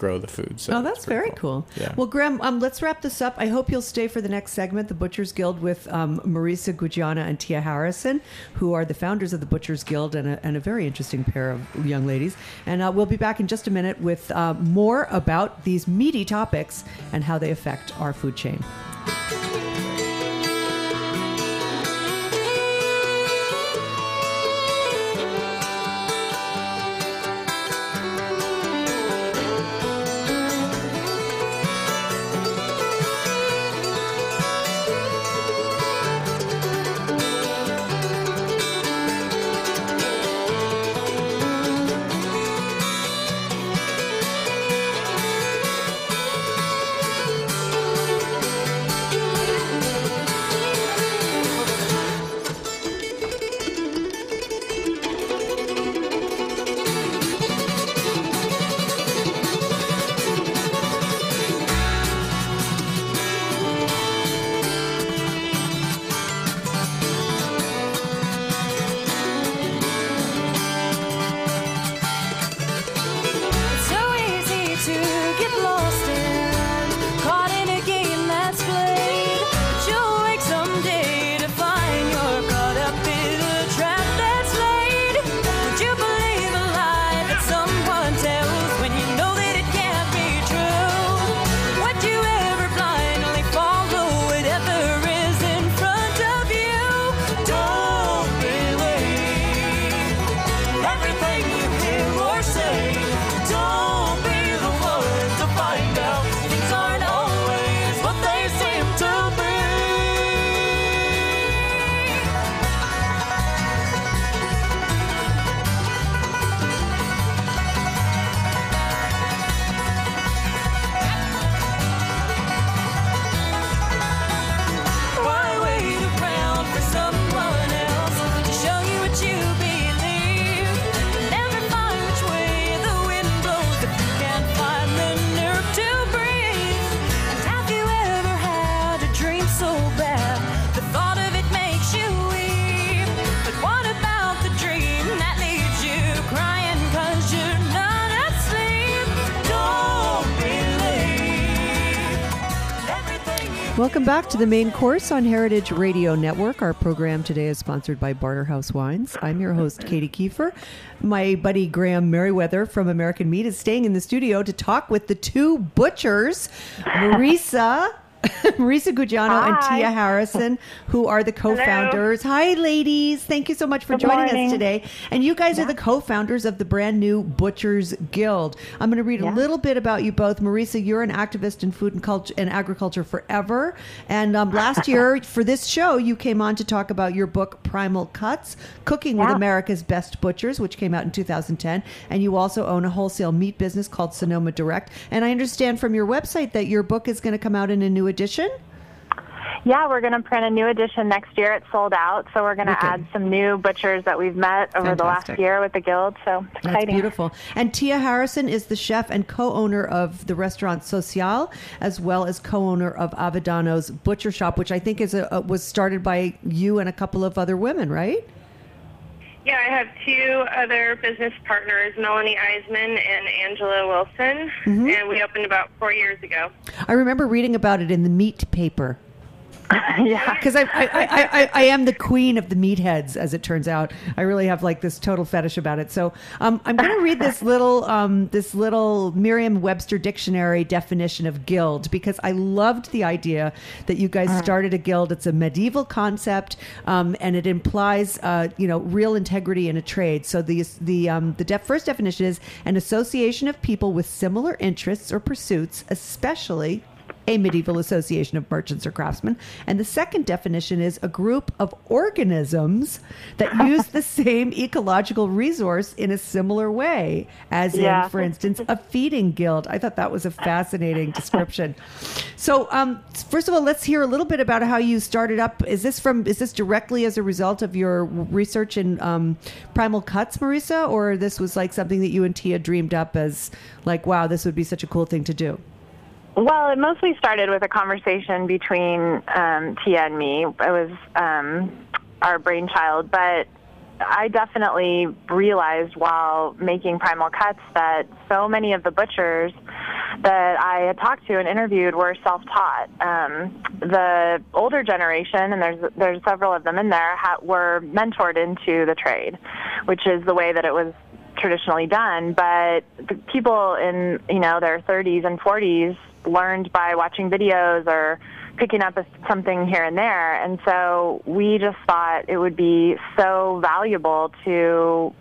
grow the food. So Oh, that's very cool. Yeah. Well, Graham, um, let's wrap this up. I hope you'll stay for the next segment, the Butchers Guild, with um, Marissa Guggiana and Tia Harrison, who are the founders of the Butchers Guild and a, and a very interesting pair of young ladies. And uh, we'll be back in just a minute with uh, more about these meaty topics and how they affect our food chain. Welcome back to the main course on Heritage Radio Network. Our program today is sponsored by Barterhouse Wines. I'm your host, Katy Keiffer. My buddy Graham Meriwether from American Meat is staying in the studio to talk with the two butchers, [laughs] Marissa. [laughs] Marissa Guggiana and Tia Harrison, who are the co-founders. Hi, ladies! Thank you so much for Good joining us today. And you guys are the co-founders of the brand new Butchers Guild. I'm going to read a little bit about you both. Marissa, you're an activist in food and culture and agriculture forever. And um, last year [laughs] for this show, you came on to talk about your book Primal Cuts: Cooking with America's Best Butchers, which came out in 2010. And you also own a wholesale meat business called Sonoma Direct. And I understand from your website that your book is going to come out in a new edition. Yeah, we're going to print a new edition next year. It's sold out, so we're going oh, to add some new butchers that we've met over the last year with the guild. So it's That's exciting. beautiful. And Tia Harrison is the chef and co-owner of the restaurant Social, as well as co-owner of Avedano's Butcher Shop, which I think is a, a- was started by you and a couple of other women, right? Yeah, I have two other business partners, Melanie Eisman and Angela Wilson, mm-hmm. and we opened about four years ago. I remember reading about it in the meat paper. [laughs] yeah. because I, I, I, I, I am the queen of the meatheads, as it turns out. I really have like this total fetish about it. So um, I'm going to read this [laughs] little um, this little Merriam-Webster dictionary definition of guild because I loved the idea that you guys started a guild. It's a medieval concept, um, and it implies uh, you know real integrity in a trade. So the the um, the def- first definition is an association of people with similar interests or pursuits, especially a medieval association of merchants or craftsmen. And the second definition is a group of organisms that [laughs] use the same ecological resource in a similar way, as Yeah. in, for instance, a feeding guild. I thought that was a fascinating description. So, um, first of all, let's hear a little bit about how you started up. Is this from? Is this directly as a result of your research in um, primal cuts, Marissa, or this was like something that you and Tia dreamed up as like, wow, this would be such a cool thing to do? Well, it mostly started with a conversation between um, Tia and me. It was um, our brainchild, but I definitely realized while making Primal Cuts that so many of the butchers that I had talked to and interviewed were self-taught. Um, the older generation, and there's there's several of them in there, ha- were mentored into the trade, which is the way that it was traditionally done. But the people in you know their 30s and 40s learned by watching videos or picking up a, something here and there. And so we just thought it would be so valuable to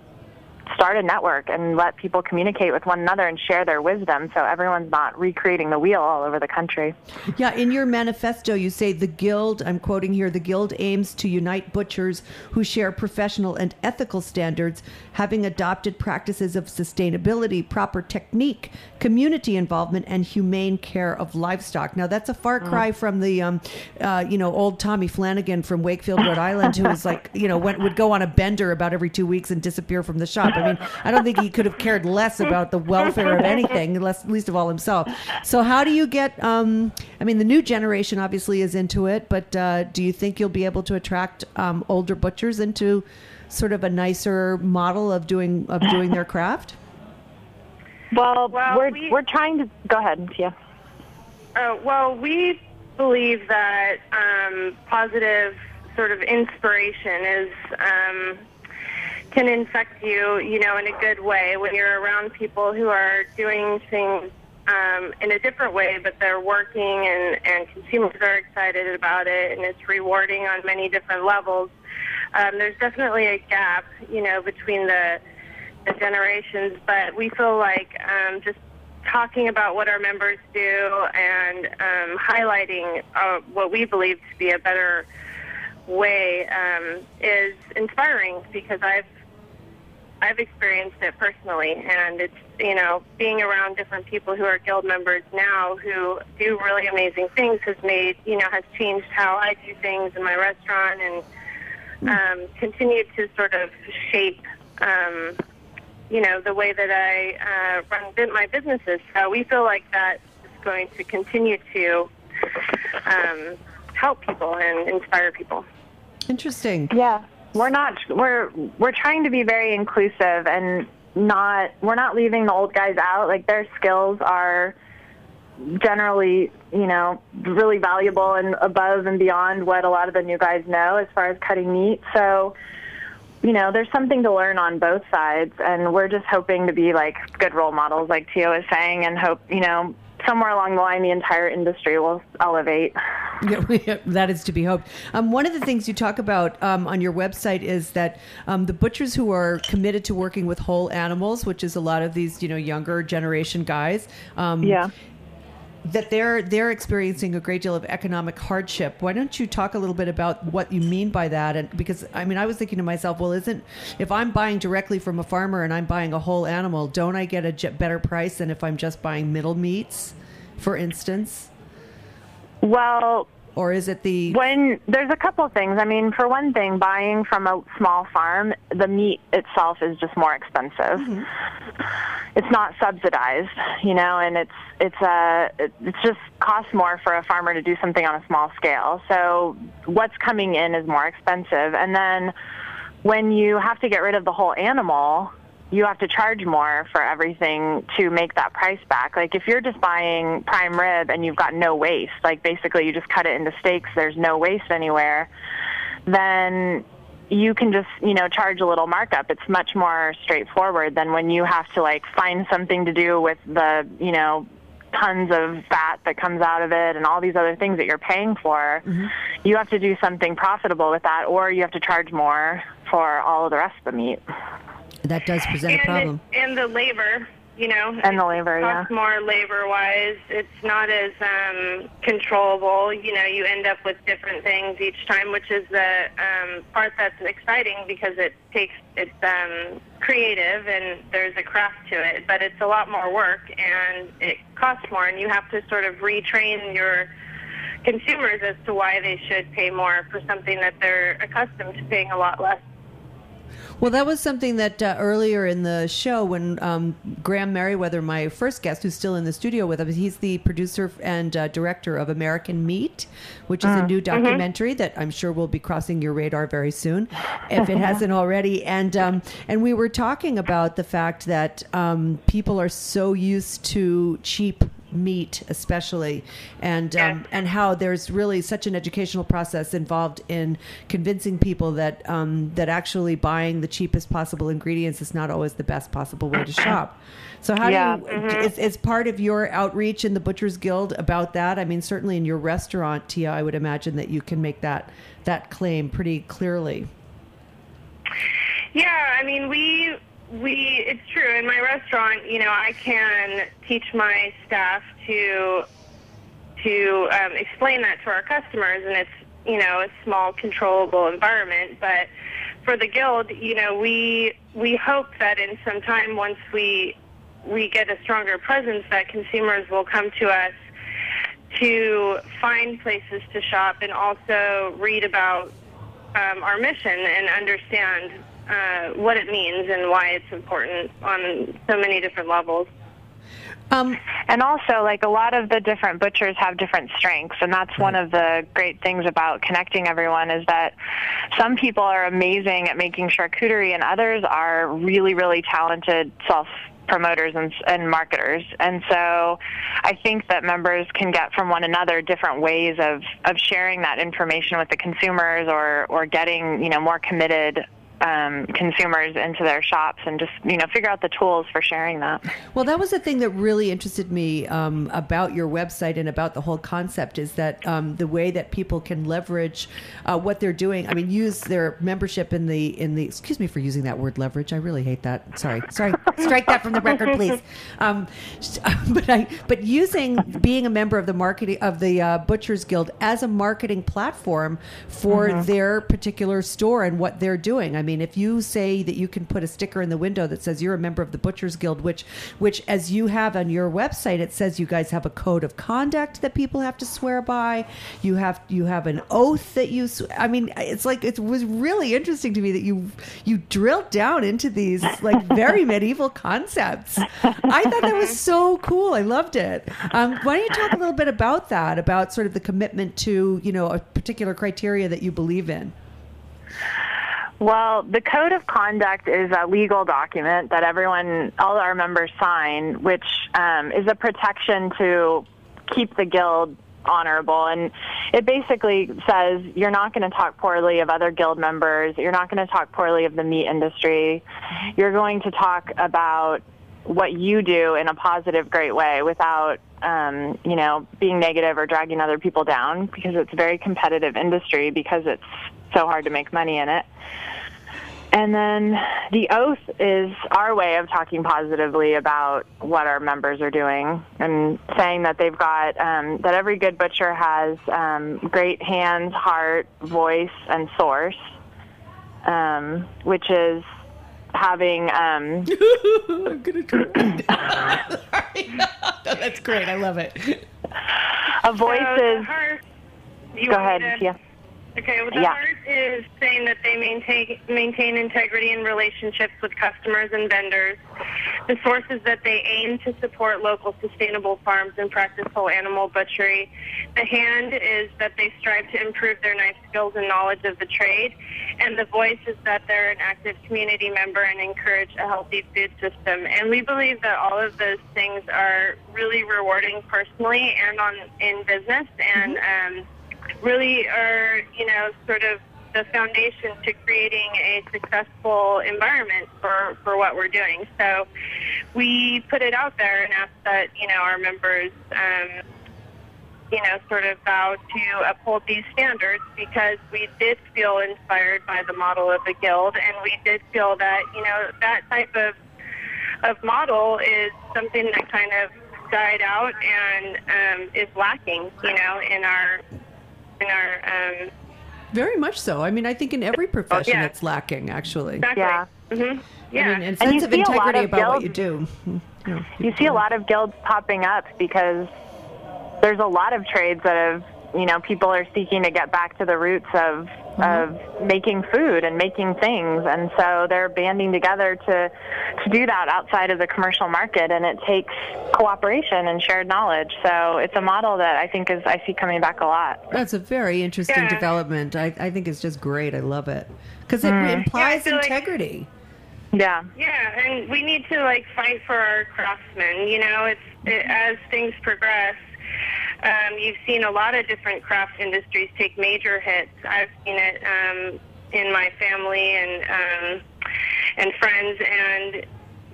start a network and let people communicate with one another and share their wisdom so everyone's not recreating the wheel all over the country. Yeah, in your manifesto, you say the Guild, I'm quoting here, the Guild aims to unite butchers who share professional and ethical standards, having adopted practices of sustainability, proper technique, community involvement, and humane care of livestock. Now, that's a far cry from the, um, uh, you know, old Tommy Flanagan from Wakefield, Rhode Island, who was like, you know, went, would go on a bender about every two weeks and disappear from the shop. I mean, I don't think he could have cared less about the welfare of anything, less, least of all himself. So, how do you get? Um, I mean, the new generation obviously is into it, but uh, do you think you'll be able to attract um, older butchers into sort of a nicer model of doing of doing their craft? Well, Well, we're, we- we're trying to go ahead, Tia. Uh, well, we believe that um, positive sort of inspiration is um, can infect you, you know, in a good way when you're around people who are doing things um, in a different way, but they're working and, and consumers are excited about it, and it's rewarding on many different levels. Um, there's definitely a gap, you know, between the the generations, but we feel like um, just talking about what our members do and um, highlighting uh, what we believe to be a better way um, is inspiring because I've I've experienced it personally, and it's you know being around different people who are guild members now who do really amazing things has made you know has changed how I do things in my restaurant and um, continued to sort of shape um, you know the way that I uh, run my businesses. So we feel like that is going to continue to um, help people and inspire people. Interesting. Yeah, we're not. We're we're trying to be very inclusive and not. We're not leaving the old guys out. Like their skills are generally, you know, really valuable and above and beyond what a lot of the new guys know as far as cutting meat. So, you know, there's something to learn on both sides, and we're just hoping to be like good role models, like Tia was saying, and hope you know somewhere along the line the entire industry will elevate. [laughs] Yeah, that is to be hoped. Um, one of the things you talk about um, on your website is that um, the butchers who are committed to working with whole animals, which is a lot of these, you know, younger generation guys, um, Yeah. That they're they're experiencing a great deal of economic hardship. Why don't you talk a little bit about what you mean by that? And because I mean, I was thinking to myself, well, isn't if I'm buying directly from a farmer and I'm buying a whole animal, don't I get a better price than if I'm just buying middle meats, for instance? Well, Or is it the When there's a couple of things. I mean, for one thing, buying from a small farm, the meat itself is just more expensive. Mm-hmm. It's not subsidized, you know, and it's it's a it it's just costs more for a farmer to do something on a small scale. So what's coming in is more expensive, and then when you have to get rid of the whole animal, you have to charge more for everything to make that price back. Like if you're just buying prime rib and you've got no waste, like basically you just cut it into steaks, there's no waste anywhere, then you can just, you know, charge a little markup. It's much more straightforward than when you have to like find something to do with the, you know, tons of fat that comes out of it and all these other things that you're paying for. Mm-hmm. You have to do something profitable with that or you have to charge more for all of the rest of the meat. That does present a problem? The, and the labor, you know, And the it labor, yeah. costs more labor-wise. It's not as um, controllable. You know, you end up with different things each time, which is the um, part that's exciting because it takes it's um, creative and there's a craft to it. But it's a lot more work and it costs more, and you have to sort of retrain your consumers as to why they should pay more for something that they're accustomed to paying a lot less. Well, that was something that uh, earlier in the show, when um, Graham Meriwether, my first guest, who's still in the studio with us, he's the producer and uh, director of American Meat, which is a new documentary that I'm sure will be crossing your radar very soon, if it [laughs] hasn't already. And um, and we were talking about the fact that um, people are so used to cheap meat especially and um, and how there's really such an educational process involved in convincing people that um, that actually buying the cheapest possible ingredients is not always the best possible way to [clears throat] shop. So how Yeah, do you is, is part of your outreach in the butchers guild about that? I mean certainly in your restaurant tia i would imagine that you can make that that claim pretty clearly. Yeah, I mean, we we it's true. In my restaurant, you know, I can teach my staff to to um, explain that to our customers, and it's you know a small controllable environment. But for the guild, you know, we we hope that in some time, once we we get a stronger presence, that consumers will come to us to find places to shop and also read about um, our mission and understand uh, what it means and why it's important on so many different levels. um, And also, like a lot of the different butchers have different strengths, and that's one of the great things about connecting everyone is that some people are amazing at making charcuterie, and others are really, really talented self promoters and, and marketers. And so I think that members can get from one another different ways of, of sharing that information with the consumers or, or getting, you know, more committed um, consumers into their shops and just, you know, figure out the tools for sharing that. Well, that was the thing that really interested me um, about your website and about the whole concept is that um, the way that people can leverage uh, what they're doing. I mean, use their membership in the in the. Excuse me for using that word leverage. I really hate that. Sorry, sorry. Strike that from the record, please. [laughs] Um, [laughs] but I but using being a member of the marketing of the uh, Butchers Guild as a marketing platform for their particular store and what they're doing. I mean, if you say that you can put a sticker in the window that says you're a member of the Butchers Guild, which which as you have on your website, it says you guys have a code of conduct that people have to swear by. You have you have an oath that you. I mean, it's like it was really interesting to me that you you drilled down into these like very [laughs] medieval concepts. I thought that was so cool. I loved it. Um, why don't you talk a little bit about that? About sort of the commitment to you know a particular criteria that you believe in. Well, the code of conduct is a legal document that everyone, all our members sign, which um, is a protection to keep the guild honorable. And it basically says you're not going to talk poorly of other guild members. You're not going to talk poorly of the meat industry. You're going to talk about what you do in a positive, great way without, um, you know, being negative or dragging other people down because it's a very competitive industry because it's so hard to make money in it. And then the oath is our way of talking positively about what our members are doing and saying that they've got, um, that every good butcher has um, great hands, heart, voice, and source, um, which is having. Um, [laughs] I'm gonna [coughs] Sorry. [laughs] That's great. I love it. a voice So is. heart, you Go ahead, to- yeah. Okay, well, the Yeah. heart is saying that they maintain maintain integrity in relationships with customers and vendors. The source is that they aim to support local sustainable farms and practice whole animal butchery. The hand is that they strive to improve their knife skills and knowledge of the trade. And the voice is that they're an active community member and encourage a healthy food system. And we believe that all of those things are really rewarding personally and on in business and um, really are, you know, sort of the foundation to creating a successful environment for, for what we're doing. So we put it out there and asked that, you know, our members, um, you know, sort of vow to uphold these standards because we did feel inspired by the model of the guild and we did feel that, you know, that type of of model is something that kind of died out and um, is lacking, you know, in our in our um, Very much so. I mean, I think in every profession yeah. it's lacking, actually. exactly. Yeah. hmm Yeah. I mean, and And you sense of see a lot integrity of about what you do. You, you see a lot of guilds popping up because there's a lot of trades that have you know people are seeking to get back to the roots of of making food and making things and so they're banding together to to do that outside of the commercial market and it takes cooperation and shared knowledge so it's a model that i think is i see coming back a lot That's a very interesting Yeah. development. I, I think it's just great. I love it because it Mm. implies feel like- integrity. yeah Yeah, and we need to like fight for our craftsmen. You know, it's it, as things progress. Um, you've seen a lot of different craft industries take major hits. I've seen it um, in my family and um, and friends, and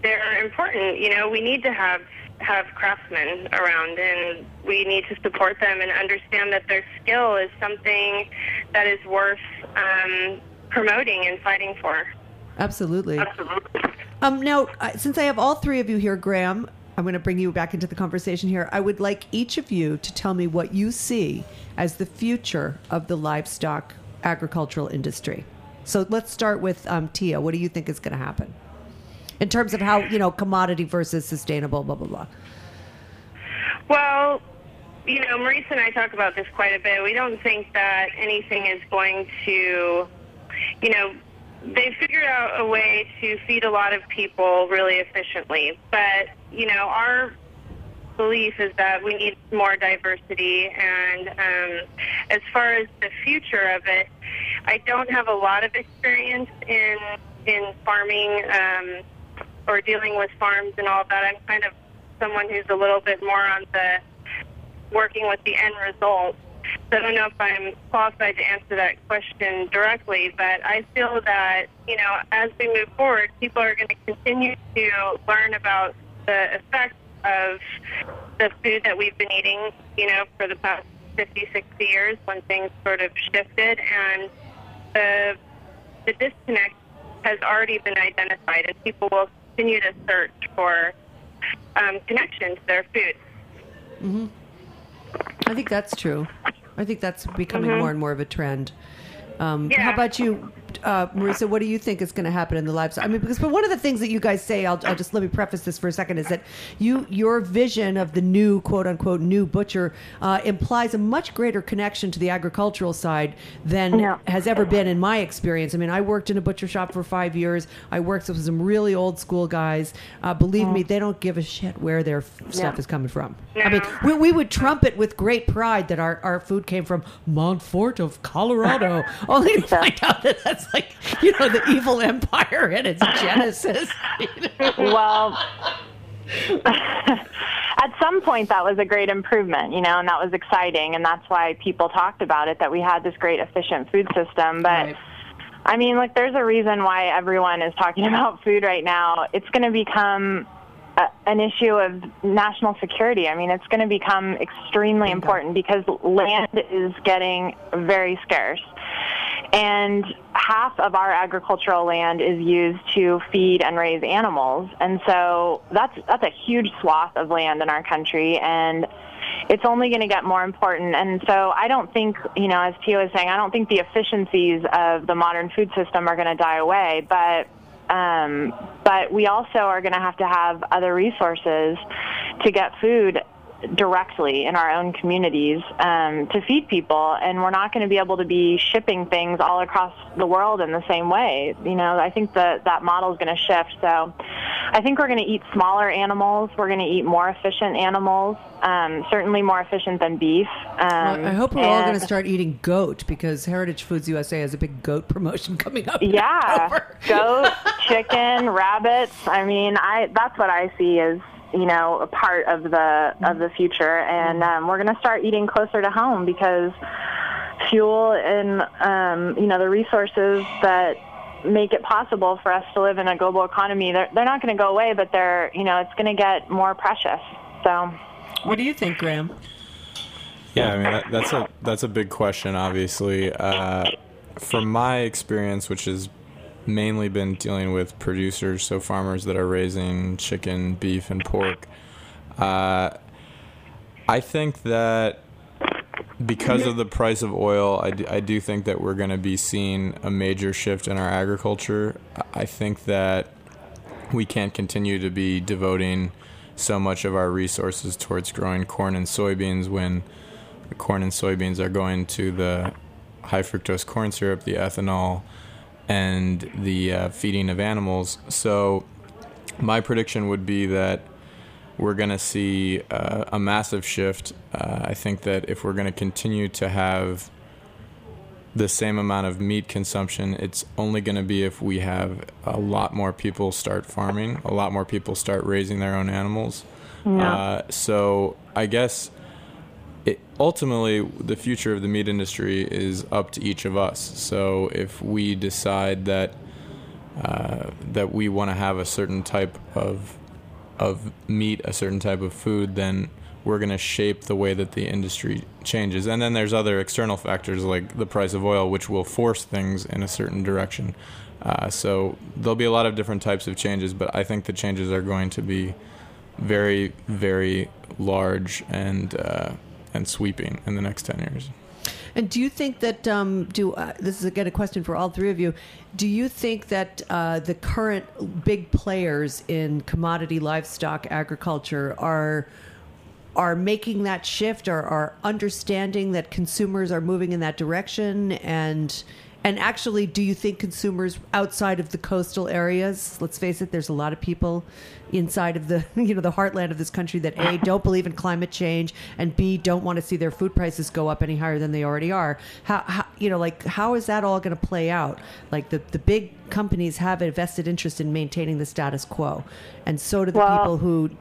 they're important. You know, we need to have have craftsmen around, and we need to support them and understand that their skill is something that is worth um, promoting and fighting for. Absolutely. Um, now, since I have all three of you here, Graham, I'm going to bring you back into the conversation here. I would like each of you to tell me what you see as the future of the livestock agricultural industry. So let's start with um, Tia. What do you think is going to happen in terms of how you know commodity versus sustainable? Blah blah blah. Well, you know, Marissa and I talk about this quite a bit. We don't think that anything is going to, you know, they figured out a way to feed a lot of people really efficiently. But, you know, our belief is that we need more diversity. And um, as far as the future of it, I don't have a lot of experience in in farming um, or dealing with farms and all that. I'm kind of someone who's a little bit more on the working with the end result. So I don't know if I'm qualified to answer that question directly, but I feel that, you know, as we move forward, people are going to continue to learn about the effects of the food that we've been eating, you know, for the past 50, 60 years when things sort of shifted. And the, the disconnect has already been identified, and people will continue to search for um, connection to their food. I think that's true. I think that's becoming more and more of a trend. Um, How about you, uh, Marissa? What do you think is going to happen in the lives? I mean, because but one of the things that you guys say, I'll, I'll just let me preface this for a second, is that you your vision of the new quote unquote new butcher uh, implies a much greater connection to the agricultural side than Yeah. has ever been in my experience. I mean, I worked in a butcher shop for five years. I worked with some really old school guys. Uh, believe me, they don't give a shit where their f- stuff is coming from. I mean, we, we would trumpet with great pride that our, our food came from Monfort of Colorado, [laughs] only to find out that that's like, you know, the evil empire in its genesis. you know? well at some point that was a great improvement you know and that was exciting and that's why people talked about it that we had this great efficient food system but Right. i mean like there's a reason why everyone is talking [laughs] about food right now it's going to become a, an issue of national security i mean it's going to become extremely important because land is getting very scarce and half of our agricultural land is used to feed and raise animals. And so that's that's a huge swath of land in our country and it's only going to get more important. And so i don't think you know as Tia is saying i don't think the efficiencies of the modern food system are going to die away but um, but we also are going to have to have other resources to get food directly in our own communities um, to feed people, and we're not going to be able to be shipping things all across the world in the same way. You know, I think that that model is going to shift. So, I think we're going to eat smaller animals. We're going to eat more efficient animals. Um, certainly more efficient than beef. Um, I hope we're all going to start eating goat because Heritage Foods USA has a big goat [laughs] promotion coming up. Yeah, goat, chicken, rabbits. I mean, I that's what I see as you know a part of the of the future, and um, we're going to start eating closer to home because fuel and um, you know the resources that make it possible for us to live in a global economy they're, they're not going to go away but they're you know it's going to get more precious so What do you think, Graham? Yeah, I mean that, that's a that's a big question. Obviously, uh, from my experience, which is mainly been dealing with producers, so farmers that are raising chicken, beef, and pork. Uh, I think that because of the price of oil, I do, I do think that we're going to be seeing a major shift in our agriculture. I think that we can't continue to be devoting so much of our resources towards growing corn and soybeans when corn and soybeans are going to the high fructose corn syrup, the ethanol, and the uh, feeding of animals. So, my prediction would be that we're going to see uh, a massive shift. Uh, I think that if we're going to continue to have the same amount of meat consumption, it's only going to be if we have a lot more people start farming, a lot more people start raising their own animals. Uh, so I guess ultimately the future of the meat industry is up to each of us. So if we decide that uh, that we want to have a certain type of of meat, a certain type of food, then we're going to shape the way that the industry changes. And then there's other external factors like the price of oil, which will force things in a certain direction. Uh, so there'll be a lot of different types of changes, but I think the changes are going to be very, very large and uh, and sweeping in the next ten years. And do you think that um, do uh, this is again a question for all three of you? Do you think that uh, the current big players in commodity livestock agriculture are are making that shift, or are understanding that consumers are moving in that direction, and and actually, do you think consumers outside of the coastal areas? Let's face it, there's a lot of people inside of the [laughs] you know the heartland of this country that a don't believe in climate change and b don't want to see their food prices go up any higher than they already are how, how you know like how is that all going to play out like the the big companies have a vested interest in maintaining the status quo and so do the Well- people who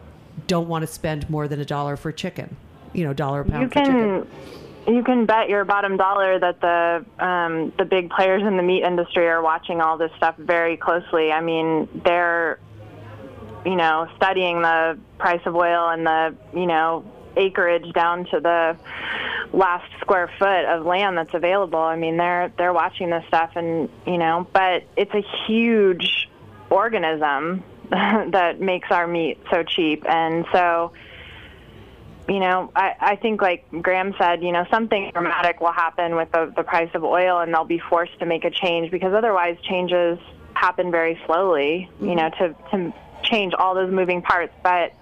don't want to spend more than a dollar for chicken you know dollar a pound for chicken can you can bet your bottom dollar that the um, the big players in the meat industry are watching all this stuff very closely. I mean, they're you know studying the price of oil and the you know acreage down to the last square foot of land that's available. I mean, they're they're watching this stuff and you know, but it's a huge organism [laughs] that makes our meat so cheap and so you know, I, I think like Graham said, you know, something dramatic will happen with the, the price of oil and they'll be forced to make a change because otherwise changes happen very slowly, you know, mm-hmm. to, to change all those moving parts. But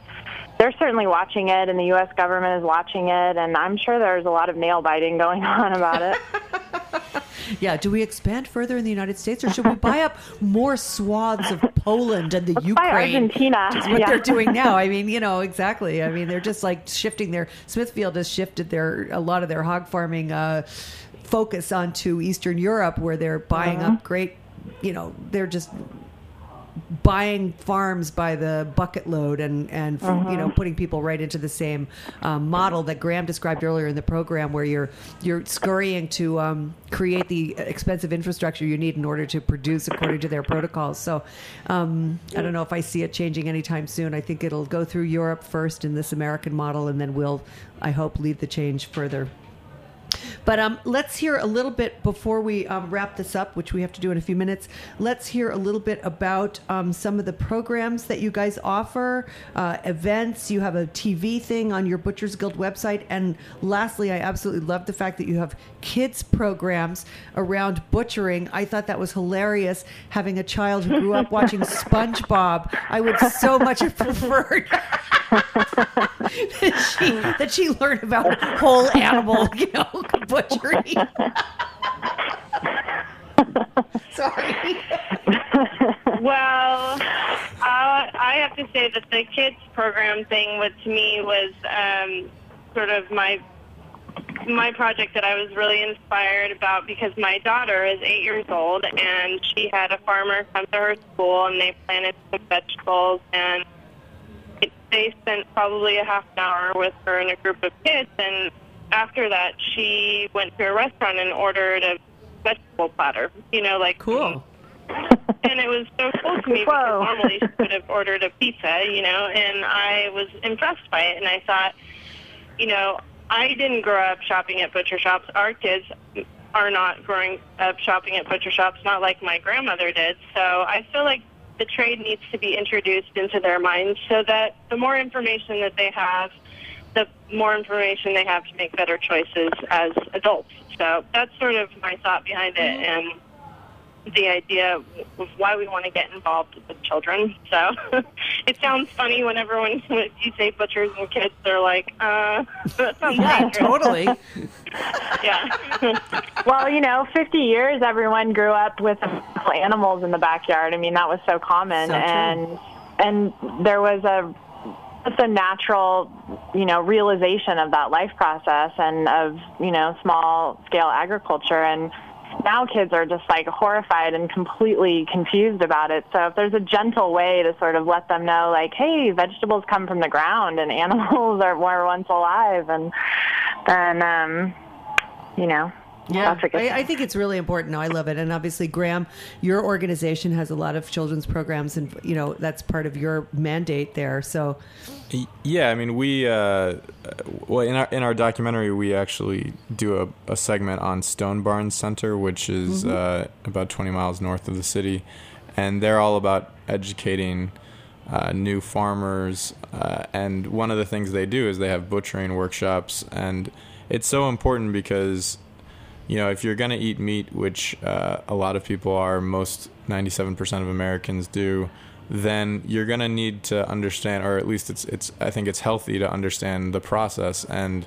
they're certainly watching it and the U.S. government is watching it. And I'm sure there's a lot of nail biting going [laughs] on about it. [laughs] Yeah, do we expand further in the United States, or should we buy up more swaths of Poland and the Let's buy Ukraine? Argentina. Is what Yeah. they're doing now. I [laughs] mean, you know, exactly. I mean, they're just like shifting their Smithfield has shifted their a lot of their hog farming uh, focus onto Eastern Europe, where they're buying Uh-huh. up great. You know, they're just buying farms by the bucket load and and you know putting people right into the same um, model that Graham described earlier in the program, where you're you're scurrying to um, create the expensive infrastructure you need in order to produce according to their protocols. So um, I don't know if I see it changing anytime soon. I think it'll go through Europe first in this American model, and then we'll, I hope, lead the change further. But um, let's hear a little bit before we um, wrap this up, which we have to do in a few minutes. Let's hear a little bit about um, some of the programs that you guys offer, uh, events. You have a TV thing on your Butchers Guild website. And lastly, I absolutely love the fact that you have kids programs around butchering. I thought that was hilarious having a child who grew up [laughs] watching SpongeBob. I would so much have preferred [laughs] that she that she learned about whole animal, you know, [laughs] butchery. [laughs] Sorry. [laughs] Well, uh, I have to say that the kids program thing, was to me, was um, sort of my my project that I was really inspired about because my daughter is eight years old and she had a farmer come to her school and they planted some vegetables and it, they spent probably a half an hour with her and a group of kids and after that she went to a restaurant and ordered a vegetable platter. You know, like Cool. [laughs] and it was so cool to me because Whoa. normally she would have ordered a pizza, you know, and I was impressed by it. And I thought, you know, I didn't grow up shopping at butcher shops. Our kids are not growing up shopping at butcher shops, not like my grandmother did. So I feel like the trade needs to be introduced into their minds so that the more information that they have, the more information they have to make better choices as adults. So that's sort of my thought behind it and the idea of why we want to get involved with children. So [laughs] it sounds funny when everyone, [laughs] when you say butchers and kids, they're like, uh, that sounds Yeah, dangerous. totally. [laughs] Yeah. Well, you know, 50 years everyone grew up with animals in the backyard. I mean, that was so common So and and there was a just a natural, you know, realization of that life process and of, you know, small scale agriculture and now kids are just like horrified and completely confused about it. So if there's a gentle way to sort of let them know like, hey, vegetables come from the ground and [laughs] animals are were once alive and then um you know, Yeah, that's a good I, I think it's really important. No, I love it, and obviously, Graham, your organization has a lot of children's programs, and you know that's part of your mandate there. So, Yeah, I mean, we uh, well in our in our documentary we actually do a, a segment on Stone Barns Center, which is uh, about 20 miles north of the city, and they're all about educating uh, new farmers. Uh, and one of the things they do is they have butchering workshops, and it's so important because you know, if you're going to eat meat, which uh, a lot of people are, most 97% of Americans do, then you're going to need to understand, or at least it's, it's, I think it's healthy to understand the process. And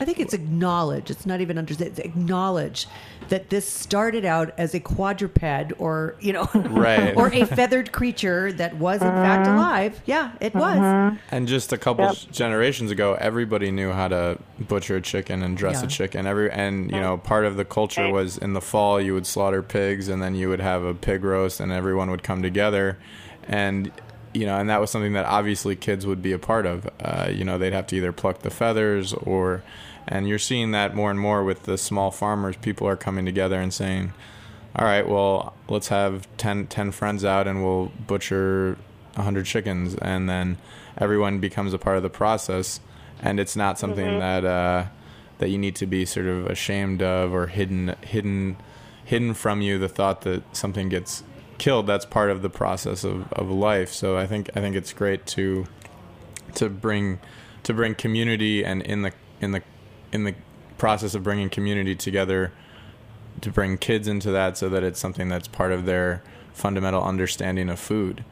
I think it's acknowledge. It's not even understand. It's acknowledge that this started out as a quadruped, or you know, [laughs] Right. or a feathered creature that was in fact mm-hmm. alive. Yeah, it was. Mm-hmm. and just a couple Yep. generations ago, everybody knew how to butcher a chicken and dress Yeah. a chicken. Every and you know, part of the culture was in the fall you would slaughter pigs, and then you would have a pig roast, and everyone would come together, and you know, and that was something that obviously kids would be a part of. Uh, you know, they'd have to either pluck the feathers or, and you're seeing that more and more with the small farmers. People are coming together and saying, all right, well, let's have 10, 10 friends out and we'll butcher 100 chickens. And then everyone becomes a part of the process. And it's not something that, uh, that you need to be sort of ashamed of or hidden, hidden, hidden from you the thought that something gets killed. That's part of the process of, of life. So I think, I think it's great to, to bring, to bring community and in the, in the, in the process of bringing community together, to bring kids into that so that it's something that's part of their fundamental understanding of food.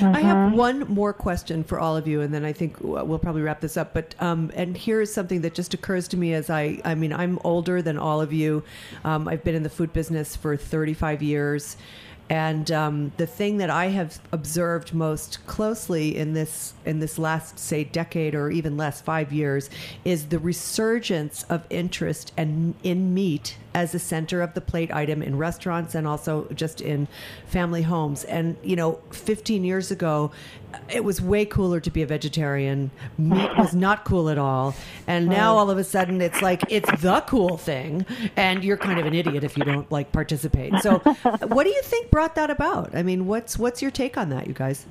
I have one more question for all of you, and then I think we'll probably wrap this up. But um, and here's something that just occurs to me as I, I mean, I'm older than all of you. Um, I've been in the food business for 35 years, and um, the thing that I have observed most closely in this in this last say decade or even last five years is the resurgence of interest and in meat as a center of the plate item in restaurants and also just in family homes. And you know, 15 years ago, it was way cooler to be a vegetarian. Meat was [laughs] not cool at all. And now all of a sudden, it's like it's the cool thing, and you're kind of an idiot if you don't like participate. So, [laughs] what do you think brought that about? I mean, what's what's your take on that, you guys?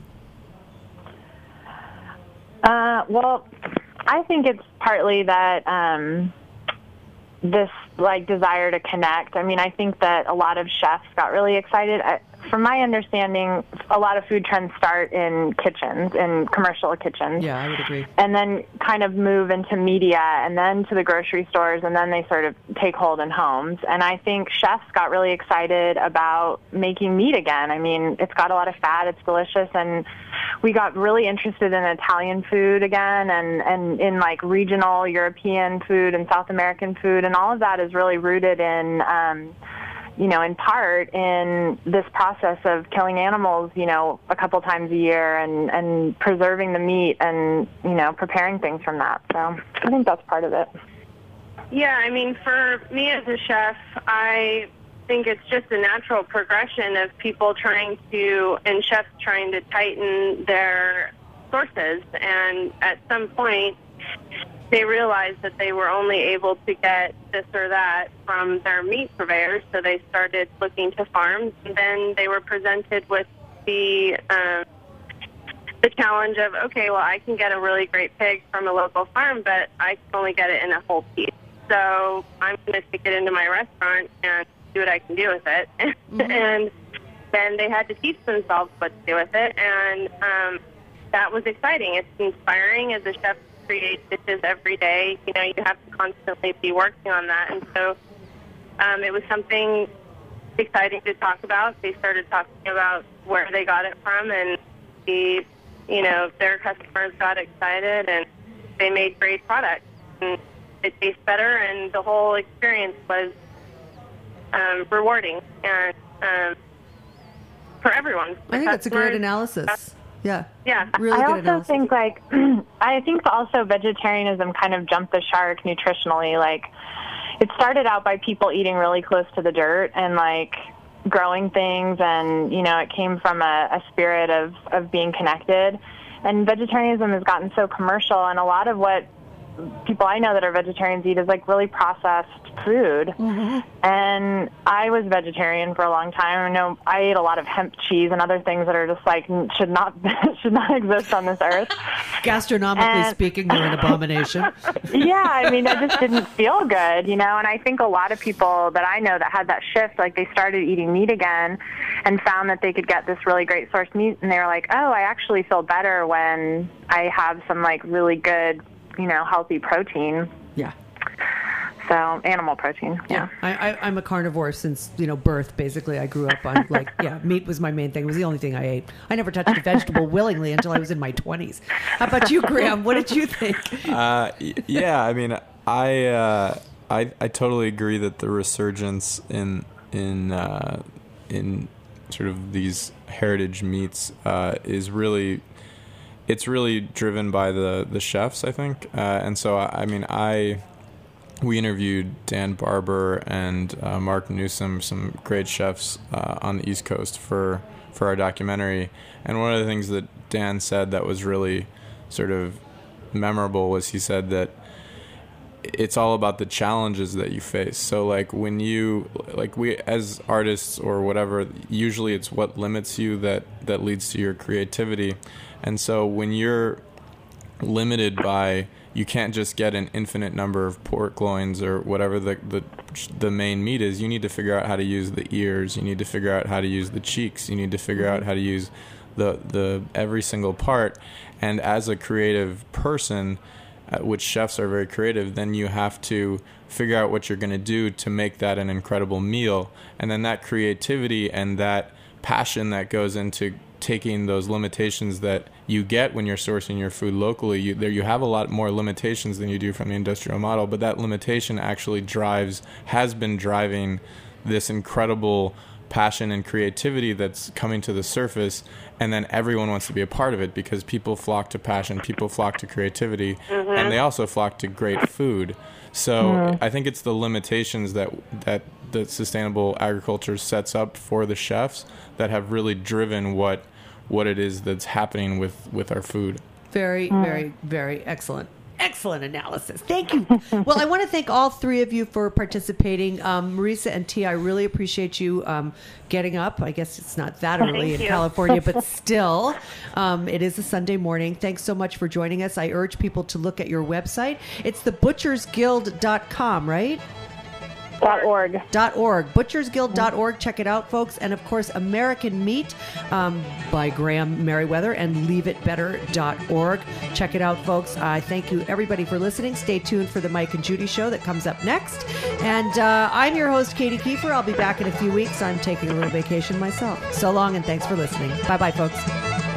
Uh, well, I think it's partly that um, this like desire to connect. I mean, I think that a lot of chefs got really excited. I, from my understanding, a lot of food trends start in kitchens, in commercial kitchens. Yeah, I would agree. and then kind of move into media and then to the grocery stores and then they sort of take hold in homes and i think chefs got really excited about making meat again i mean it's got a lot of fat it's delicious and we got really interested in italian food again and and in like regional european food and south american food and all of that is really rooted in um you know, in part in this process of killing animals, you know, a couple times a year and, and preserving the meat and, you know, preparing things from that. So I think that's part of it. Yeah, I mean, for me as a chef, I think it's just a natural progression of people trying to, and chefs trying to tighten their sources. And at some point, they realized that they were only able to get this or that from their meat purveyors, so they started looking to farms. And then they were presented with the um, the challenge of, okay, well, I can get a really great pig from a local farm, but I can only get it in a whole piece. so I'm going to take it into my restaurant and see what I can do with it. [laughs] and then they had to teach themselves what to do with it, and um, that was exciting. It's inspiring as a chef create dishes every day. You know, you have to constantly be working on that, and so um, it was something exciting to talk about. They started talking about where they got it from, and the, you know, their customers got excited, and they made great products. And it tastes better, and the whole experience was um, rewarding and um, for everyone. I think that's a great analysis. Yeah. Yeah. Really I also analysis. think like [clears throat] I think also vegetarianism kind of jumped the shark nutritionally. Like it started out by people eating really close to the dirt and like growing things and you know it came from a, a spirit of of being connected. And vegetarianism has gotten so commercial and a lot of what people I know that are vegetarians eat is like really processed food. Mm-hmm. And I was vegetarian for a long time. I know I ate a lot of hemp cheese and other things that are just like should not [laughs] should not exist on this earth. [laughs] Gastronomically And- speaking, they're an abomination. [laughs] yeah, I mean, that just didn't feel good, you know. And I think a lot of people that I know that had that shift, like they started eating meat again, and found that they could get this really great source meat, and they were like, "Oh, I actually feel better when I have some like really good, you know, healthy protein." Yeah. So animal protein, yeah. I, I, I'm a carnivore since you know birth. Basically, I grew up on like [laughs] yeah, meat was my main thing. It was the only thing I ate. I never touched a vegetable [laughs] willingly until I was in my 20s. How about you, Graham? What did you think? Uh, yeah, I mean, I, uh, I I totally agree that the resurgence in in uh, in sort of these heritage meats uh, is really it's really driven by the the chefs, I think, uh, and so I, I mean, I we interviewed Dan Barber and uh, Mark Newsom, some great chefs uh, on the East Coast for for our documentary. And one of the things that Dan said that was really sort of memorable was he said that it's all about the challenges that you face. So like when you like we as artists or whatever, usually it's what limits you that that leads to your creativity. And so when you're limited by you can't just get an infinite number of pork loins or whatever the, the the main meat is. You need to figure out how to use the ears. You need to figure out how to use the cheeks. You need to figure mm-hmm. out how to use the the every single part. And as a creative person, which chefs are very creative, then you have to figure out what you're going to do to make that an incredible meal. And then that creativity and that passion that goes into taking those limitations that you get when you're sourcing your food locally you there you have a lot more limitations than you do from the industrial model but that limitation actually drives has been driving this incredible passion and creativity that's coming to the surface and then everyone wants to be a part of it because people flock to passion people flock to creativity mm-hmm. and they also flock to great food. So mm-hmm. i think it's the limitations that that that sustainable agriculture sets up for the chefs that have really driven what what it is that's happening with with our food. Very, mm. very, very excellent. Excellent analysis. Thank you. well, I want to thank all three of you for participating. Um, Marissa and T, I really appreciate you um, getting up. I guess it's not that early Thank in you. California, but [laughs] still, um, it is a Sunday morning. Thanks so much for joining us. I urge people to look at your website. It's thebutchersguild.com, right? Dot org. Dot org. Butchersguild.org check it out folks. And of course american meat um, by Graham Meriwether and leaveitbetter.org check it out folks. I thank you everybody for listening. Stay tuned for the mike and judy show that comes up next. And uh, i'm your host Katy Keiffer. I'll be back in a few weeks. I'm taking a little vacation myself. So long and thanks for listening. Bye bye folks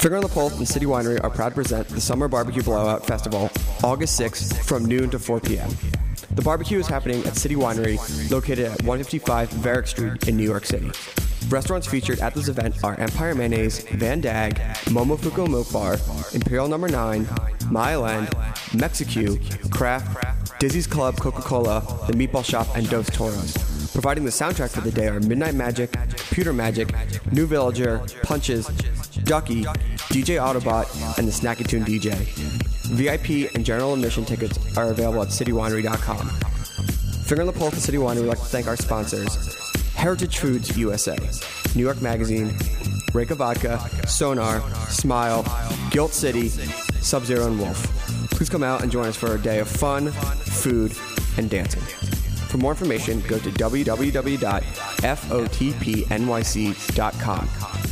Finger on the Pulse and City Winery are proud to present the Summer Barbecue Blowout Festival August 6th from noon to 4 p.m. The barbecue is happening at City Winery, located at 155 Varick Street in New York City. Restaurants featured at this event are Empire Mayonnaise, Vandaag, Momofuku Milk Bar, Imperial Number 9, Mile End, Mexicue, Kraft, Dizzy's Club Coca-Cola, The Meatball Shop, and Dos Toros. Providing the soundtrack for the day are Midnight Magic, Pewter Magic, New Villager, Punches, Ducky, DJ Autobot, and the Snacky Tune DJ. VIP and general admission tickets are available at citywinery.com. Finger on the pulse of City Winery, we'd like to thank our sponsors Heritage Foods USA, New York Magazine, Reyka Vodka, Sonar, Smile, Gilt City, Sub Zero, and Wolf. Please come out and join us for a day of fun, food, and dancing. For more information, go to www.fotpnyc.com.